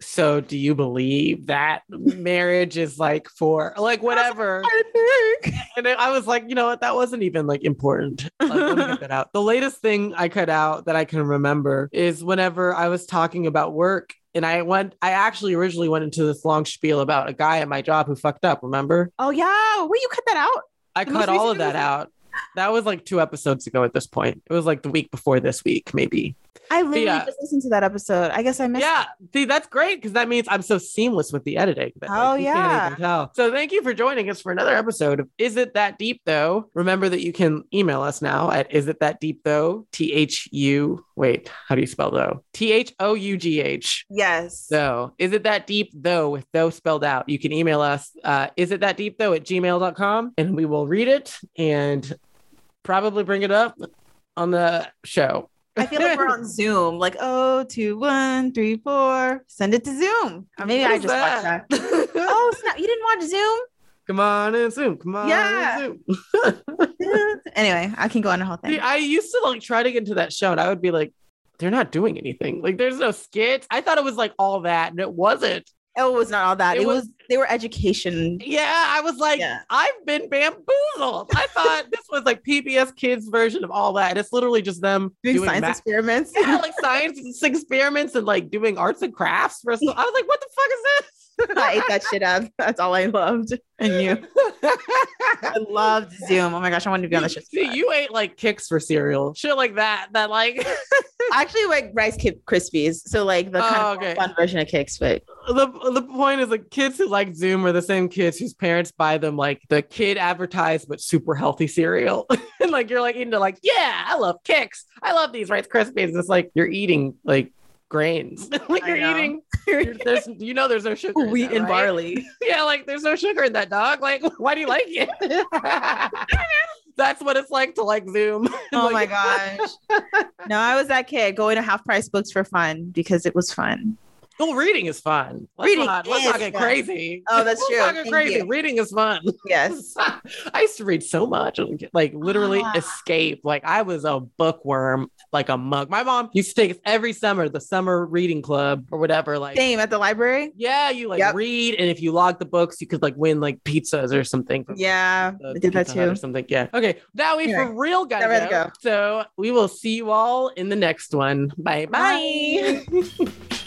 so do you believe that marriage is like for like whatever? I think. And I was like, you know what? That wasn't even like important. Like, let me get that out. The latest thing I cut out that I can remember is whenever I was talking about work. And I went, I actually originally went into this long spiel about a guy at my job who fucked up. Remember? Oh yeah, will you cut that out? I cut all of that out. That was like two episodes ago at this point. It was like the week before this week, maybe. I literally yeah. just listened to that episode. I guess I missed. Yeah, see, that's great because that means I'm so seamless with the editing. that, Oh, yeah. So thank you for joining us for another episode of Is It That Deep Though? Remember that you can email us now at Is It That Deep Though? T H U. Wait, how do you spell though? T H O U G H. Yes. So is it that deep though with though spelled out? You can email us uh is it that deep though at gmail.com and we will read it and probably bring it up on the show. I feel like we're on Zoom. Like, oh, two, one, three, four. Send it to Zoom. Or maybe I What is just watched that. Oh, snap. You didn't watch Zoom? Come on in Zoom. Come on Yeah. in Zoom. anyway, I can go on the whole See, thing. I used to like try to get into that show and I would be like, they're not doing anything. Like there's no skits. I thought it was like all that and it wasn't. Oh, it was not all that. It It, was- was, they were education. Yeah, I was like, Yeah. I've been bamboozled. I thought this was like PBS Kids version of all that. And it's literally just them Doing, doing science ma- experiments. yeah, like science experiments and like doing arts and crafts for. I was like, what the fuck is this? I ate that shit up. That's all I loved. And you. I loved Zoom. Oh my gosh, I wanted to be on the shit. See, you ate like Kix for cereal, shit like that. That like I actually like Rice Kip Krispies. So like the oh, kind Oh, of okay. fun version of Kix, but the the point is like kids who like Zoom are the same kids whose parents buy them like the kid advertised but super healthy cereal. and like you're like into like, yeah, I love Kix. I love these Rice Krispies. It's like you're eating like grains. like you're eating you're- there's you know there's no sugar. in wheat that, and right? barley. Yeah, like there's no sugar in that dog. Like, why do you like it? That's what it's like to like Zoom. Oh Like- my gosh. No, I was that kid going to half price books for fun because it was fun. Well, reading is fun. Let's Reading not, let's not get fun. crazy. Oh, that's Let's true. not get crazy. you. Reading is fun. Yes. I used to read so much, like- like literally Ah. escape. Like I was a bookworm, like a mug. My mom used to take us every summer, the summer reading club or whatever. Like, Same at the library. yeah, you like Yep. read, and if you log the books, you could like win like pizzas or something. Yeah, the I did that Hut Or something. Yeah. Okay. Now we Anyway, for real gotta got go. go. So we will see you all in the next one. Bye bye. Bye.